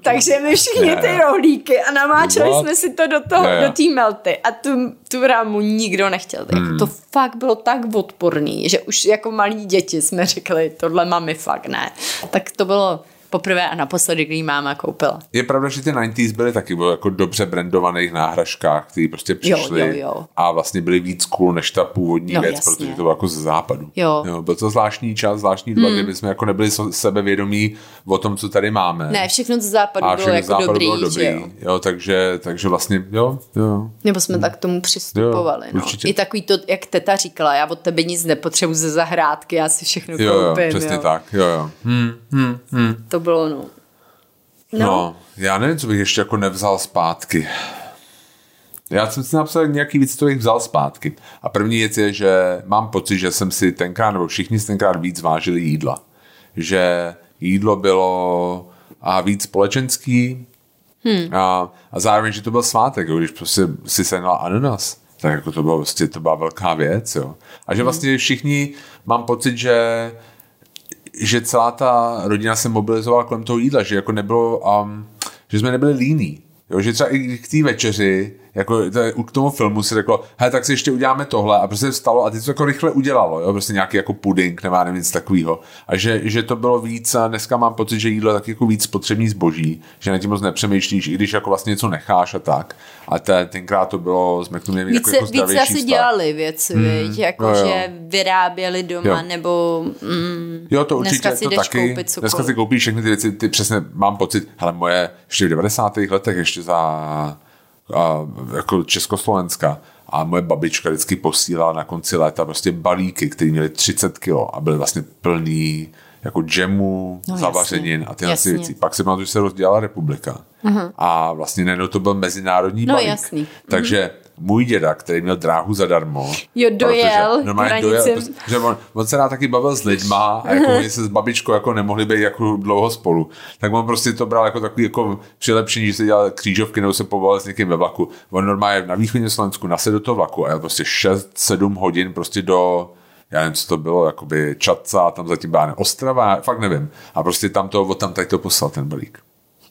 Takže my všichni Ne. ty rohlíky a namáčeli What? jsme si to do toho, jo. do té melty a tu, tu ramu nikdo nechtěl. Jako to fakt bylo tak odporný, že už jako malí děti jsme řekli, tohle mami fakt ne. Tak to bylo poprvé a naposledy, kdy máma koupila. Je pravda, že ty 90s byly taky bylo jako dobře brandovaných náhražkách, které prostě přišly jo, jo. a vlastně byly víc cool než ta původní No, věc, jasně. protože to bylo jako ze západu. Jo. jo byl to zvláštní čas, zvláštní doba, hmm. kdyby jsme jako nebyli sebevědomí o tom, co tady máme. Ne, všechno z západu a bylo jako západu dobrý, bylo dobrý. jo. jo, takže, takže vlastně, jo, jo. Nebo jsme tak k tomu přistupovali. Jo, no. určitě. I takový to, jak teta říkala, já od tebe nic nepotřebuji ze zahrádky, já si všechno Jo, jo, koupím. přesně jo. tak, jo, jo. Hmm, hmm, hmm. To bylo, no. No. No. já nevím, co bych ještě jako nevzal zpátky. Já jsem si napsal nějaký věc, co bych vzal zpátky. A první věc je, že mám pocit, že jsem si tenkrát, nebo všichni si tenkrát víc vážili jídla. Že jídlo bylo a víc společenský hmm. a, a zároveň, že to byl svátek, jo, když prostě si sehnal ananas, tak jako to bylo prostě, to byla velká věc, jo. A že vlastně všichni, mám pocit, že že celá ta rodina se mobilizovala kolem toho jídla, že jako nebylo, um, že jsme nebyli líní. Jo, že třeba i k té večeři jako k tomu filmu si řeklo, he, tak si ještě uděláme tohle a prostě vstalo a ty to jako rychle udělalo, jo, prostě nějaký jako puding nebo nevím nic takového. A že, že, to bylo víc, a dneska mám pocit, že jídlo je tak jako víc potřební zboží, že na tím moc nepřemýšlíš, i když jako vlastně něco necháš a tak. A ten, tenkrát to bylo, jsme k tomu více, jako, jako více asi stav. dělali věci, hmm, jako jo, jo. že vyráběli doma jo. nebo mm, jo, to určitě, dneska si to taky, koupit cokoliv. Dneska si koupíš všechny ty věci, ty přesně mám pocit, hele moje ještě v 90. letech, ještě za a, jako Československa a moje babička vždycky posílala na konci léta prostě balíky, které měly 30 kilo a byly vlastně plný jako džemu, no, zavařenin a tyhle věci. Pak se pamatuju, že se rozdělala republika. Uh-huh. A vlastně najednou to byl mezinárodní no, balík. Jasný. Takže uh-huh můj děda, který měl dráhu zadarmo. Jo, dojel. Normálně dojel, že on, on, se rád taky bavil s lidma a jako oni se s babičkou jako nemohli být jako dlouho spolu. Tak on prostě to bral jako takový jako přilepšení, že se dělal křížovky nebo se povolal s někým ve vlaku. On normálně na východním Slovensku nasedl do toho vlaku a jel prostě 6-7 hodin prostě do já nevím, co to bylo, jakoby Čatca, tam zatím byla Ostrava, fakt nevím. A prostě tam to, od tam tady to poslal ten balík.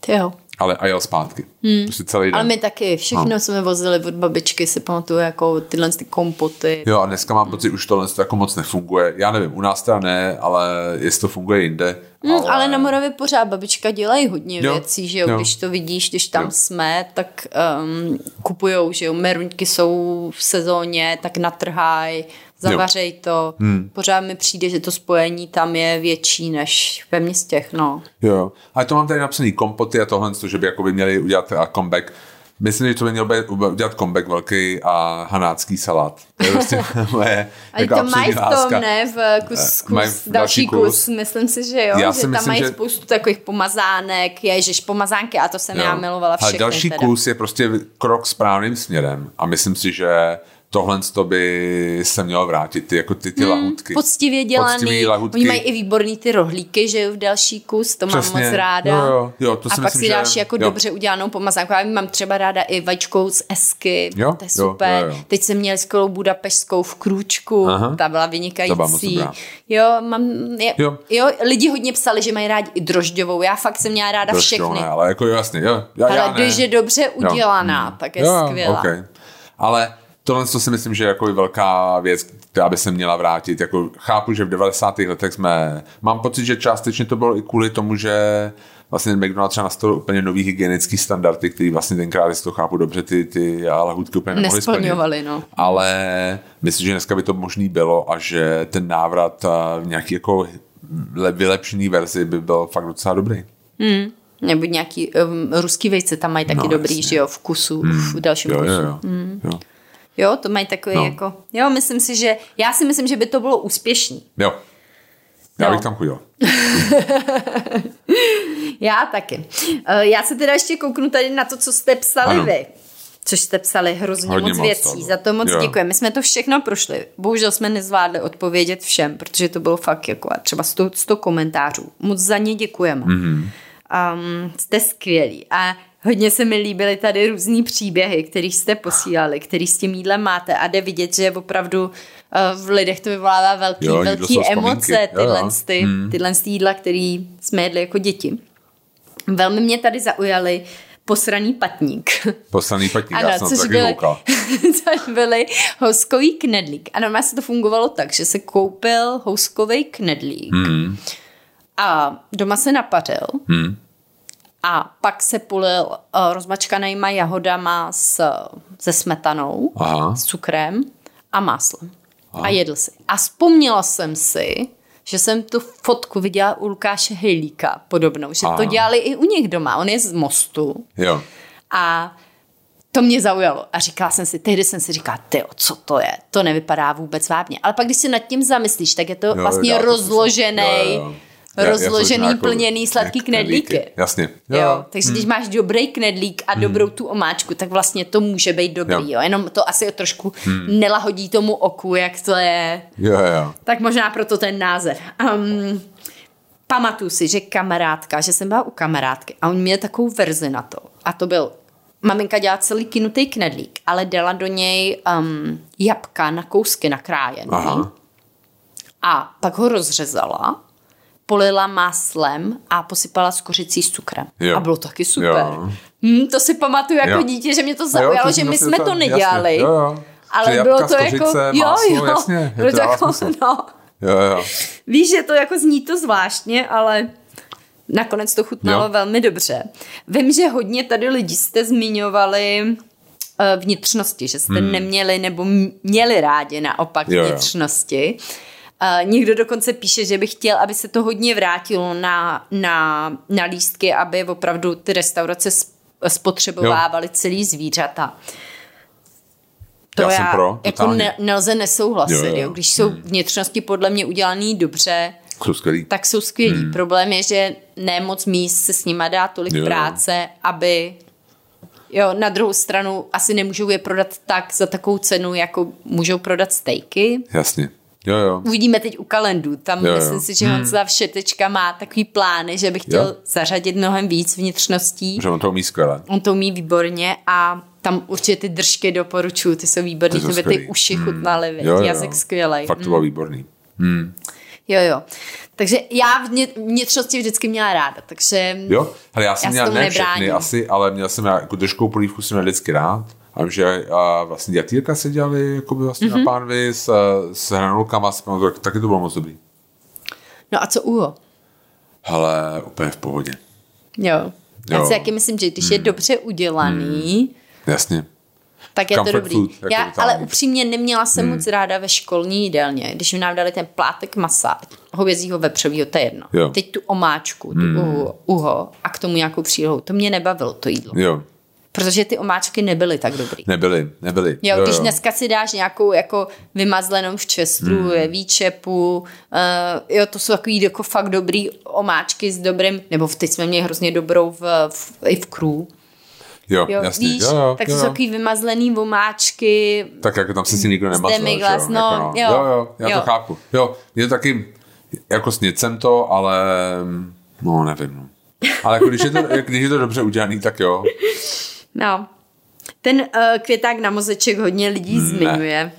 Ty jo ale a jel zpátky. Hmm. Prostě celý den. Ale my taky, všechno no. jsme vozili od babičky, si pamatuju, jako tyhle ty kompoty. Jo a dneska mám pocit, už tohle jako moc nefunguje. Já nevím, u nás teda ne, ale jestli to funguje jinde. Hmm, ale... ale na Moravě pořád babička dělají hodně jo. věcí, že jo? jo, když to vidíš, když tam jo. jsme, tak um, kupujou, že jo, meruňky jsou v sezóně, tak natrhají zavařej jo. to. Hmm. Pořád mi přijde, že to spojení tam je větší než ve městech, no. Jo, ale to mám tady napsaný kompoty a tohle, že by jako by měli udělat comeback. Myslím, že to by měl být udělat comeback velký a hanácký salát. To je prostě moje Ale jako to mají v tom, ne? V kus, kus v další kus. kus. Myslím si, že jo. Já že tam myslím, mají že... spoustu takových pomazánek, ježiš, pomazánky a to jsem jo. já milovala všechny. Ale další teda. kus je prostě krok správným směrem a myslím si, že tohle to by se mělo vrátit, ty, jako ty, ty hmm, lahutky. Poctivě dělaný. lahutky. Oni mají i výborný ty rohlíky, že jo, v další kus, to Přesně. mám moc ráda. Jo, jo, jo, to a si pak myslím, si dáš že, jako jo. dobře udělanou pomazánku. Já mám třeba ráda i vačkou z Esky, jo, to je super. Jo, jo, jo. Teď jsem měl skvělou budapešskou v krůčku, Aha. ta byla vynikající. Ta jo, mám, je, jo. jo, lidi hodně psali, že mají rádi i drožďovou, já fakt jsem měla ráda Drožďou, všechny. Ale jako jasně, jo. Já, ale já když je dobře udělaná, jo. tak je jo, skvělá. Okay. Ale tohle to si myslím, že je jako velká věc, která by se měla vrátit. Jako chápu, že v 90. letech jsme... Mám pocit, že částečně to bylo i kvůli tomu, že vlastně McDonald's třeba nastavil úplně nový hygienický standardy, který vlastně tenkrát, jestli to chápu dobře, ty, ty lahůdky úplně nemohly splnit. no. Ale myslím, že dneska by to možný bylo a že ten návrat v nějaký jako vylepšený verzi by byl fakt docela dobrý. Hmm. Nebo nějaký um, ruský vejce tam mají taky no, dobrý, jasně. že jo, v kusu, hmm. v dalším jo, kusu. Jo, jo. Hmm. jo. Jo, to mají takový no. jako... Jo, myslím si, že... Já si myslím, že by to bylo úspěšný. Jo. Já no. bych tam chodil. já taky. Eh, já se teda ještě kouknu tady na to, co jste psali ano. vy. Což jste psali hrozně Hodně moc věcí. Za to moc děkujeme. My jsme to všechno prošli. Bohužel jsme nezvládli odpovědět všem, protože to bylo fakt jako třeba 100, 100 komentářů. Moc za ně děkujeme. Mm-hmm. Um, jste skvělí. A Hodně se mi líbily tady různý příběhy, které jste posílali, který s tím jídlem máte a jde vidět, že opravdu eh, v lidech to vyvolává velký, jo, velký emoce, tyhle, ty, hmm. tyhle jídla, které jsme jedli jako děti. Velmi mě tady zaujaly posraný patník. Posraný patník, ano, já jsem což byly, což byly houskový knedlík. A normálně se to fungovalo tak, že se koupil houskový knedlík hmm. a doma se napařil. Hmm a pak se pulil uh, rozmačkanýma jahodama s, se smetanou, Aha. s cukrem a máslem. Aha. A jedl si. A vzpomněla jsem si, že jsem tu fotku viděla u Lukáše Hejlíka podobnou, že Aha. to dělali i u nich doma. On je z mostu. Jo. A to mě zaujalo. A říkala jsem si, tehdy jsem si říkala, ty, co to je? To nevypadá vůbec vábně. Ale pak, když si nad tím zamyslíš, tak je to jo, vlastně rozložený. Jo rozložený, jako plněný sladký knedlíky. knedlíky. Jasně. Jo. jo. Takže hmm. když máš dobrý knedlík a hmm. dobrou tu omáčku, tak vlastně to může být dobrý. Jo. Jo. Jenom to asi trošku hmm. nelahodí tomu oku, jak to je. Jo, jo. Tak možná proto ten název. Um, pamatuju si, že kamarádka, že jsem byla u kamarádky a on měl takovou verzi na to. A to byl Maminka dělala celý kinutý knedlík, ale dala do něj um, jabka na kousky nakrájené. A pak ho rozřezala polila máslem a posypala s kořicí s cukrem. Jo. A bylo taky super. Jo. Hmm, to si pamatuju jako Jo. dítě, že mě to Jo, zaujalo, to že my jsme to- nedělali. Jasně, jo, jo. Ale Že bylo to z jako, kořice, jo, máslo, jo, jasně, bylo to jako, smysl. no, Jo, jo. Víš, že to jako zní to zvláštně, ale nakonec to chutnalo Jo. velmi dobře. Vím, že hodně tady lidí jste zmiňovali eh, vnitřnosti, že jste hmm. neměli nebo měli rádi naopak Jo, jo. Uh, někdo dokonce píše, že by chtěl, aby se to hodně vrátilo na, na, na lístky, aby opravdu ty restaurace sp- spotřebovávaly celý zvířata. To Já jsem pro, jako totálně. ne, nelze nesouhlasit. Jo, Jo, jo. jo. Když jsou vnitřnosti podle mě udělané dobře, Jsou skvělý. tak jsou skvělí. Hmm. Problém je, že ne moc míst se s nima dá tolik Jo. jo. práce, aby Jo, na druhou stranu asi nemůžou je prodat tak za takovou cenu, jako můžou prodat stejky. Jasně. Jo, jo. Uvidíme teď u kalendu. Tam Jo, jo, jo. myslím si, že Honza Všetečka má takový plány, že by chtěl Jo. zařadit mnohem víc vnitřností. Že on to umí skvěle. On to umí výborně a tam určitě ty držky doporučuju, ty jsou výborný, Ty ty, ty skvělý. uši chutnaly, Jo, jo. jazyk skvělej. Fakt to bylo výborný. Jo, jo. Takže já vnit- vnitřnosti vždycky měla ráda, takže Jo, ale já jsem Já se měl tomu ne všechny asi, ale měl jsem jako držkou polívku jsem měl vždycky rád. A vím, že a vlastně dětýrka se dělali jakoby vlastně mm-hmm. Mhm. na pánvi s, s hranolkama, s taky to bylo moc dobrý. No a co uho? Ale úplně v pohodě. Jo. Já Jo. si taky myslím, že když je dobře udělaný, Jasně. tak je to Comfort dobrý. food, jako Já, ale upřímně neměla jsem moc ráda ve školní jídelně, když mi nám dali ten plátek masa, hovězího vepřovýho, to je jedno. Jo. Teď tu omáčku, tu uho, uho a k tomu nějakou přílohu. To mě nebavilo, to jídlo. Jo, Protože ty omáčky nebyly tak dobrý. nebyli, nebyli. Jo, jo, když dneska si dáš nějakou jako vymazlenou v čestru, Hmm. ve výčepu, uh, jo, to jsou takový jako fakt dobrý omáčky s dobrým, nebo v- teď jsme měli hrozně dobrou v, v, i v krů. Jo, Jo, jasně. víš, jo, jo, tak jo, to jsou jo. takový vymazlený omáčky, Tak jako tam se si nikdo nemazal, demiglas, že no, jako, jo, jo, jo, já jo. to chápu. Jo, je to taky, jako sněd jsem to, ale no nevím. No. Ale jako když je, to, když je to dobře udělaný, tak jo. No. Ten uh, květák na mozeček hodně lidí Ne. zmiňuje.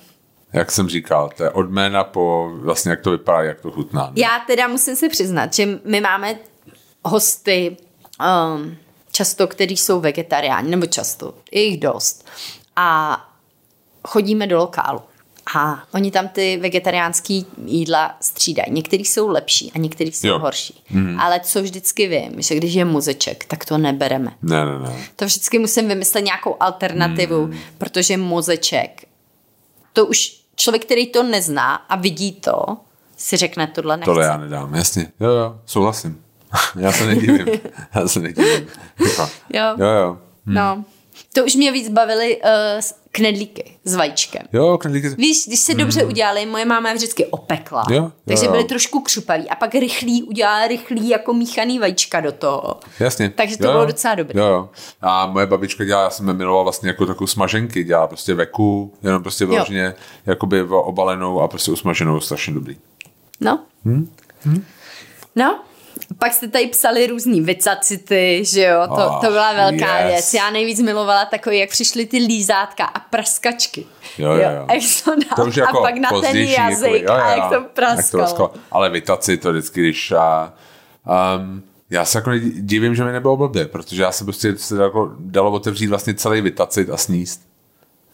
Jak jsem říkal, to je od jména po vlastně jak to vypadá, jak to chutná. Já teda musím se přiznat, že my máme hosty um, často, kteří jsou vegetariáni, nebo často, je jich dost. A chodíme do lokálu. A oni tam ty vegetariánský jídla střídají. Některý jsou lepší a některý jsou Jo. horší. Mm. Ale co vždycky vím, že když je mozeček, tak to nebereme. Ne, ne, ne. To vždycky musím vymyslet nějakou alternativu, mm. protože mozeček, to už člověk, který to nezná a vidí to, si řekne, tohle nechci. Tohle já nedám, jasně. Jo, jo, souhlasím. já se nedivím. já se nedivím. Jo. Jo, jo. No, to už mě víc bavily uh, knedlíky s vajíčkem. Jo, knedlíky. Víš, když se dobře udělali, moje máma je vždycky opekla, Jo, jo, takže jo. byly trošku křupaví a pak rychlý, udělala rychlý jako míchaný vajíčka do toho. Jasně. Takže to jo, bylo docela dobré. Jo, jo. A moje babička dělala, já jsem je miloval vlastně jako takovou smaženky, dělala prostě veku, jenom prostě vyloženě jakoby obalenou a prostě usmaženou, strašně dobrý. No. Hm? No, pak jste tady psali různý vicacity, že jo, to, to byla velká yes. věc. Já nejvíc milovala takový, jak přišly ty lízátka a praskačky. Jo, jo, jo. A, jak to dal, To už jako a pak na ten pozdější, jazyk jako, jo, jo, a jak to jak to praskalo. praskalo. Ale vytaci to vždycky, když a, um, já se jako divím, že mi nebylo blbě, protože já se prostě se jako dalo otevřít vlastně celý vytacit a sníst.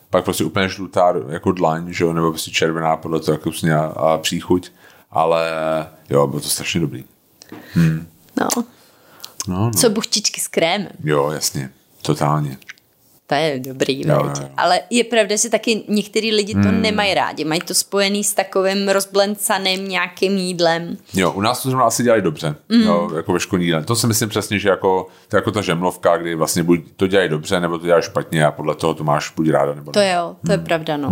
Pak prostě úplně žlutá jako dlaň, že jo, nebo prostě červená podle toho, jak a příchuť. Ale jo, bylo to strašně dobrý. No. No, no. Co buchtičky s krémem. Jo, jasně, totálně. To je dobrý, Jo, jo, jo. Ale je pravda, že taky některý lidi to Hmm. nemají rádi. Mají to spojený s takovým rozblencaným nějakým jídlem. Jo, u nás to zrovna asi dělají dobře, mm. jo, jako ve školní jídle. To si myslím přesně, že jako, to jako ta žemlovka, kdy vlastně buď to dělají dobře, nebo to děláš špatně a podle toho to máš buď ráda, nebo To ne. jo, to je pravda, no.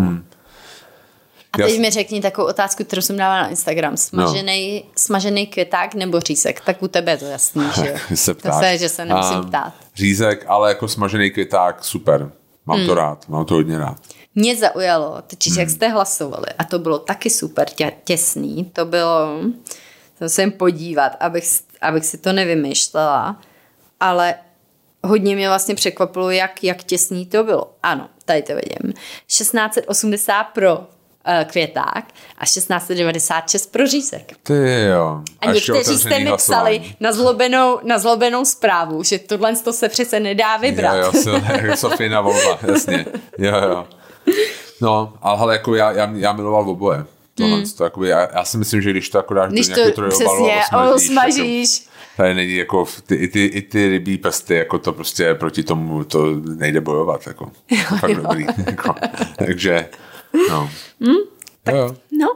A teď Hmm. Jas- mi řekni takovou otázku, kterou jsem dávala na Instagram. Smažený, no. smažený květák nebo řízek? Tak u tebe je to jasný, že jo? se to ptáš. se, že se nemusím Ehm, ptát. Řízek, ale jako smažený květák, super. Mám Hmm. to rád, mám to hodně rád. Mě zaujalo, totiž Hmm. jak jste hlasovali, a to bylo taky super tě, těsný, to bylo, to musím podívat, abych, abych si to nevymýšlela, ale hodně mě vlastně překvapilo, jak, jak těsný to bylo. Ano, tady to vidím. 1680 pro květák a 1696 pro řízek. Ty jo. A, někteří jste mi psali na zlobenou, na zlobenou zprávu, že tohle to se přece nedá vybrat. Jo, jo, Sofína volba, jasně. Jo, jo. No, ale hele, jako já, já, já miloval oboje. Tohle, to, jakoby, já, já, si myslím, že když to jako dáš Když do to nějakého trojobalu přesně a osmažíš, smažíš. tak Tady není jako, ty, i, ty, i ty rybí prsty, jako to prostě proti tomu to nejde bojovat, jako. To fakt jo. dobrý, jako. Takže, no. tak, Jo, jo. No,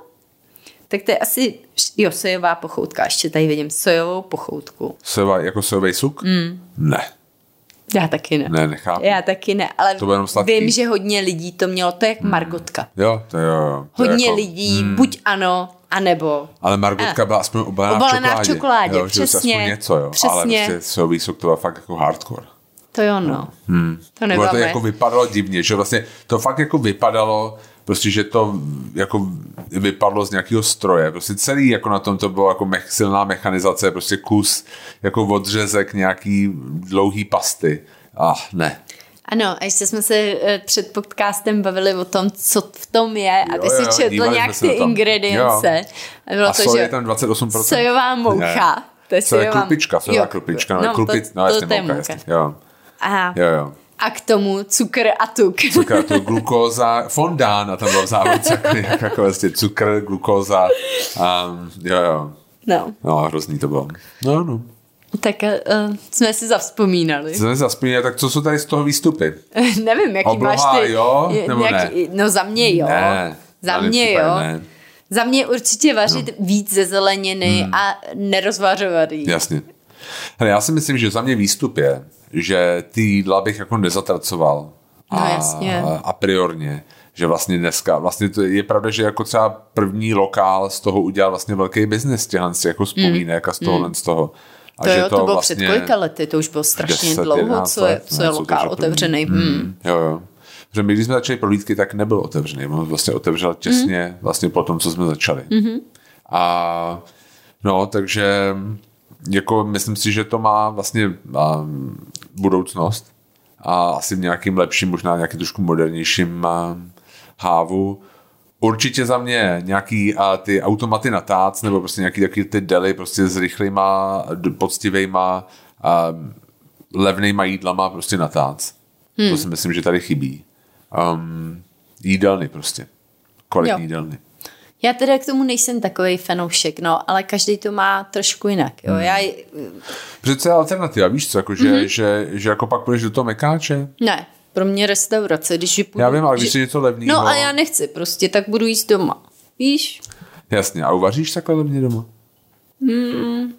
tak to je asi, jo, sojová pochoutka. Ještě tady vidím sojovou pochoutku. Sojová, jako sojový suk? Mm. Ne, Já taky ne. ne, nechápu. Já taky ne, ale To jenom sladký. vím, že hodně lidí to mělo, to je jak margotka. Jo, to jo. To Hodně jako, lidí, buď ano, anebo Ale Margotka byla aspoň obalená, Obalená v v čokoládě. čokoládě, jo, přesně, Aspoň něco, jo. Ale přesně. prostě sojový sok to byl fakt jako hardcore. to jo, no. Hmm. To nebyla to jako vypadalo divně, že vlastně to fakt jako vypadalo, prostě, že to jako vypadlo z nějakého stroje. Prostě celý jako na tom to bylo jako mech, silná mechanizace, prostě kus jako odřezek nějaký dlouhý pasty. Ah, ne. Ano, a ještě jsme se eh, před podcastem bavili o tom, co v tom je, a ty Jo, si jo, četl nějak ty ingredience. A bylo A to, že je tam 28%. sojová moucha. Ne. To je sojová... klupička, sojová Jo, klupička, no, no, klupic, to, no to, jasně, to je mouka, mouka. jasně, jo. Aha. Jo, jo. A k tomu cukr a tuk. Cukr, to glukóza, fondán a tam byl v závodce jako, jako, vlastně cukr, glukóza, um, jo, jo. No, No, hrozný to bylo. No, no. tak uh, jsme si zavzpomínali. Jsme zaspomínali, tak co jsou tady z toho výstupy? Nevím, jaký Obloha, máš ty... jo, nebo jaký, No za mě jo. Ne. Za mě jo. Ne. Za mě určitě vařit no. víc ze zeleniny hmm. a nerozvařovat jí. Jasně. Hele, já si myslím, že za mě výstup je, že ty jídla bych jako nezatracoval. No, a, jasně. a priorně. Že vlastně dneska, vlastně to je pravda, že jako třeba první lokál z toho udělal vlastně velký biznis těchhle z těch jako vzpomínek a z tohohle z toho. A. To že jo, to, bylo vlastně před kolika lety, to už bylo strašně 10, dlouho, 11 co je, let, co je co to lokál první. otevřený. Hmm. Jo, jo. Protože my, když jsme začali prohlídky, tak nebyl otevřený. On vlastně otevřel těsně Mhm. vlastně po tom, co jsme začali. A no, takže jako myslím si, že to má vlastně um, budoucnost a asi v nějakým lepším, možná nějakým trošku modernějším um, hávu. Určitě za mě nějaký a ty automaty na tác, nebo prostě nějaký taky ty deli prostě s rychlýma, poctivejma, a levnýma jídlama prostě na tác. Hmm. To si myslím, že tady chybí. Um, jídelny prostě. Kvalitní Jo. jídelny. Já teda k tomu nejsem takový fanoušek, no, ale každý to má trošku jinak. Jo. Hmm. Já, Přece je alternativa, víš co, jako, že, mm-hmm. že, že jako pak půjdeš do toho mekáče. ne, pro mě restaurace, když vypůjdu, Já vím, ale když že- je něco levného. No a já nechci prostě, tak budu jíst doma. Víš? Jasně, a uvaříš takhle levně doma?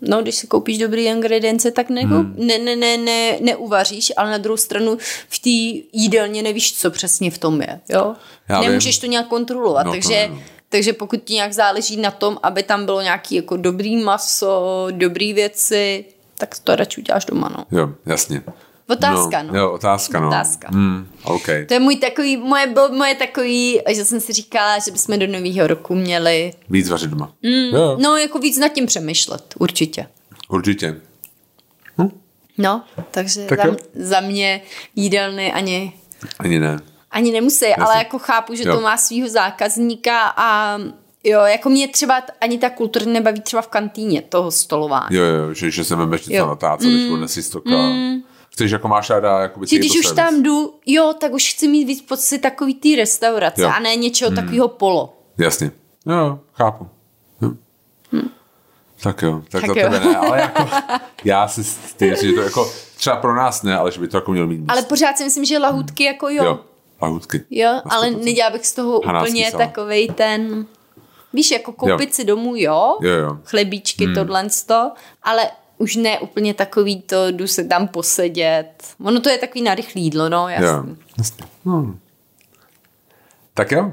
No, když si koupíš dobrý ingredience, tak ne, hmm. ne, ne, ne, ne, neuvaříš, ale na druhou stranu v té jídelně nevíš, co přesně v tom je. Jo? Já Nemůžeš vím. to nějak kontrolovat, No, to takže, ne, no. Takže pokud ti nějak záleží na tom, aby tam bylo nějaký jako dobrý maso, dobrý věci, tak to radši uděláš doma, no. Jo, jasně. Otázka, no. Jo, otázka, no. Otázka. Hmm, OK. To je můj takový, moje, byl moje takový, že jsem si říkala, že bychom do nového roku měli, Víc vařit doma. Mm. Jo, no jako víc nad tím přemýšlet, určitě. určitě. No, takže Tak za, jo. za mě jídelny ani, Ani ne. Ani nemusí, Jasně. ale jako chápu, že Jo. to má svýho zákazníka a jo, jako mě třeba ani ta kultura nebaví třeba v kantýně toho stolování. Jo, jo, že, že se vemeš něco Jo. na táce, mm. když odnesí stoka. Mm. Chceš, jako máš ráda, jako Že když už tam jdu, jo, tak už chci mít víc pocit takový té restaurace Jo. a ne něčeho mm. takového polo. Jasně. Jo, chápu. Jo. Tak jo, tak, Tak za jo. tebe ne, ale jako já si stejně, že to jako třeba pro nás ne, ale že by to jako měl mít. Ale pořád si myslím, že lahůdky jako jo. jo, Jo, lahůdky. jo ale 100%. nedělala bych z toho Hanácký úplně salát. takovej ten... Víš, jako koupit Jo. si domů, jo, Jo, jo. chlebíčky, hmm. tohle to, ale už ne úplně takový to, jdu se tam posedět. Ono to je takový narychlý jídlo, no, jasný. Jo, jasně. Hmm. Tak jo,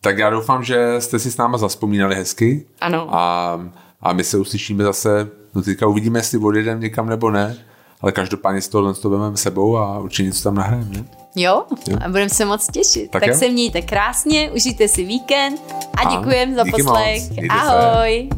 tak já doufám, že jste si s náma zaspomínali hezky. Ano. A, a my se uslyšíme zase, no teďka uvidíme, jestli odjedeme někam nebo ne, ale každopádně z tohohle to vezmeme sebou a určitě něco tam nahrajeme, ne? Jo, a budeme se moc těšit. Tak Tak, jo. se mějte krásně, užijte si víkend a A děkujem za poslech. Mějte se. Ahoj.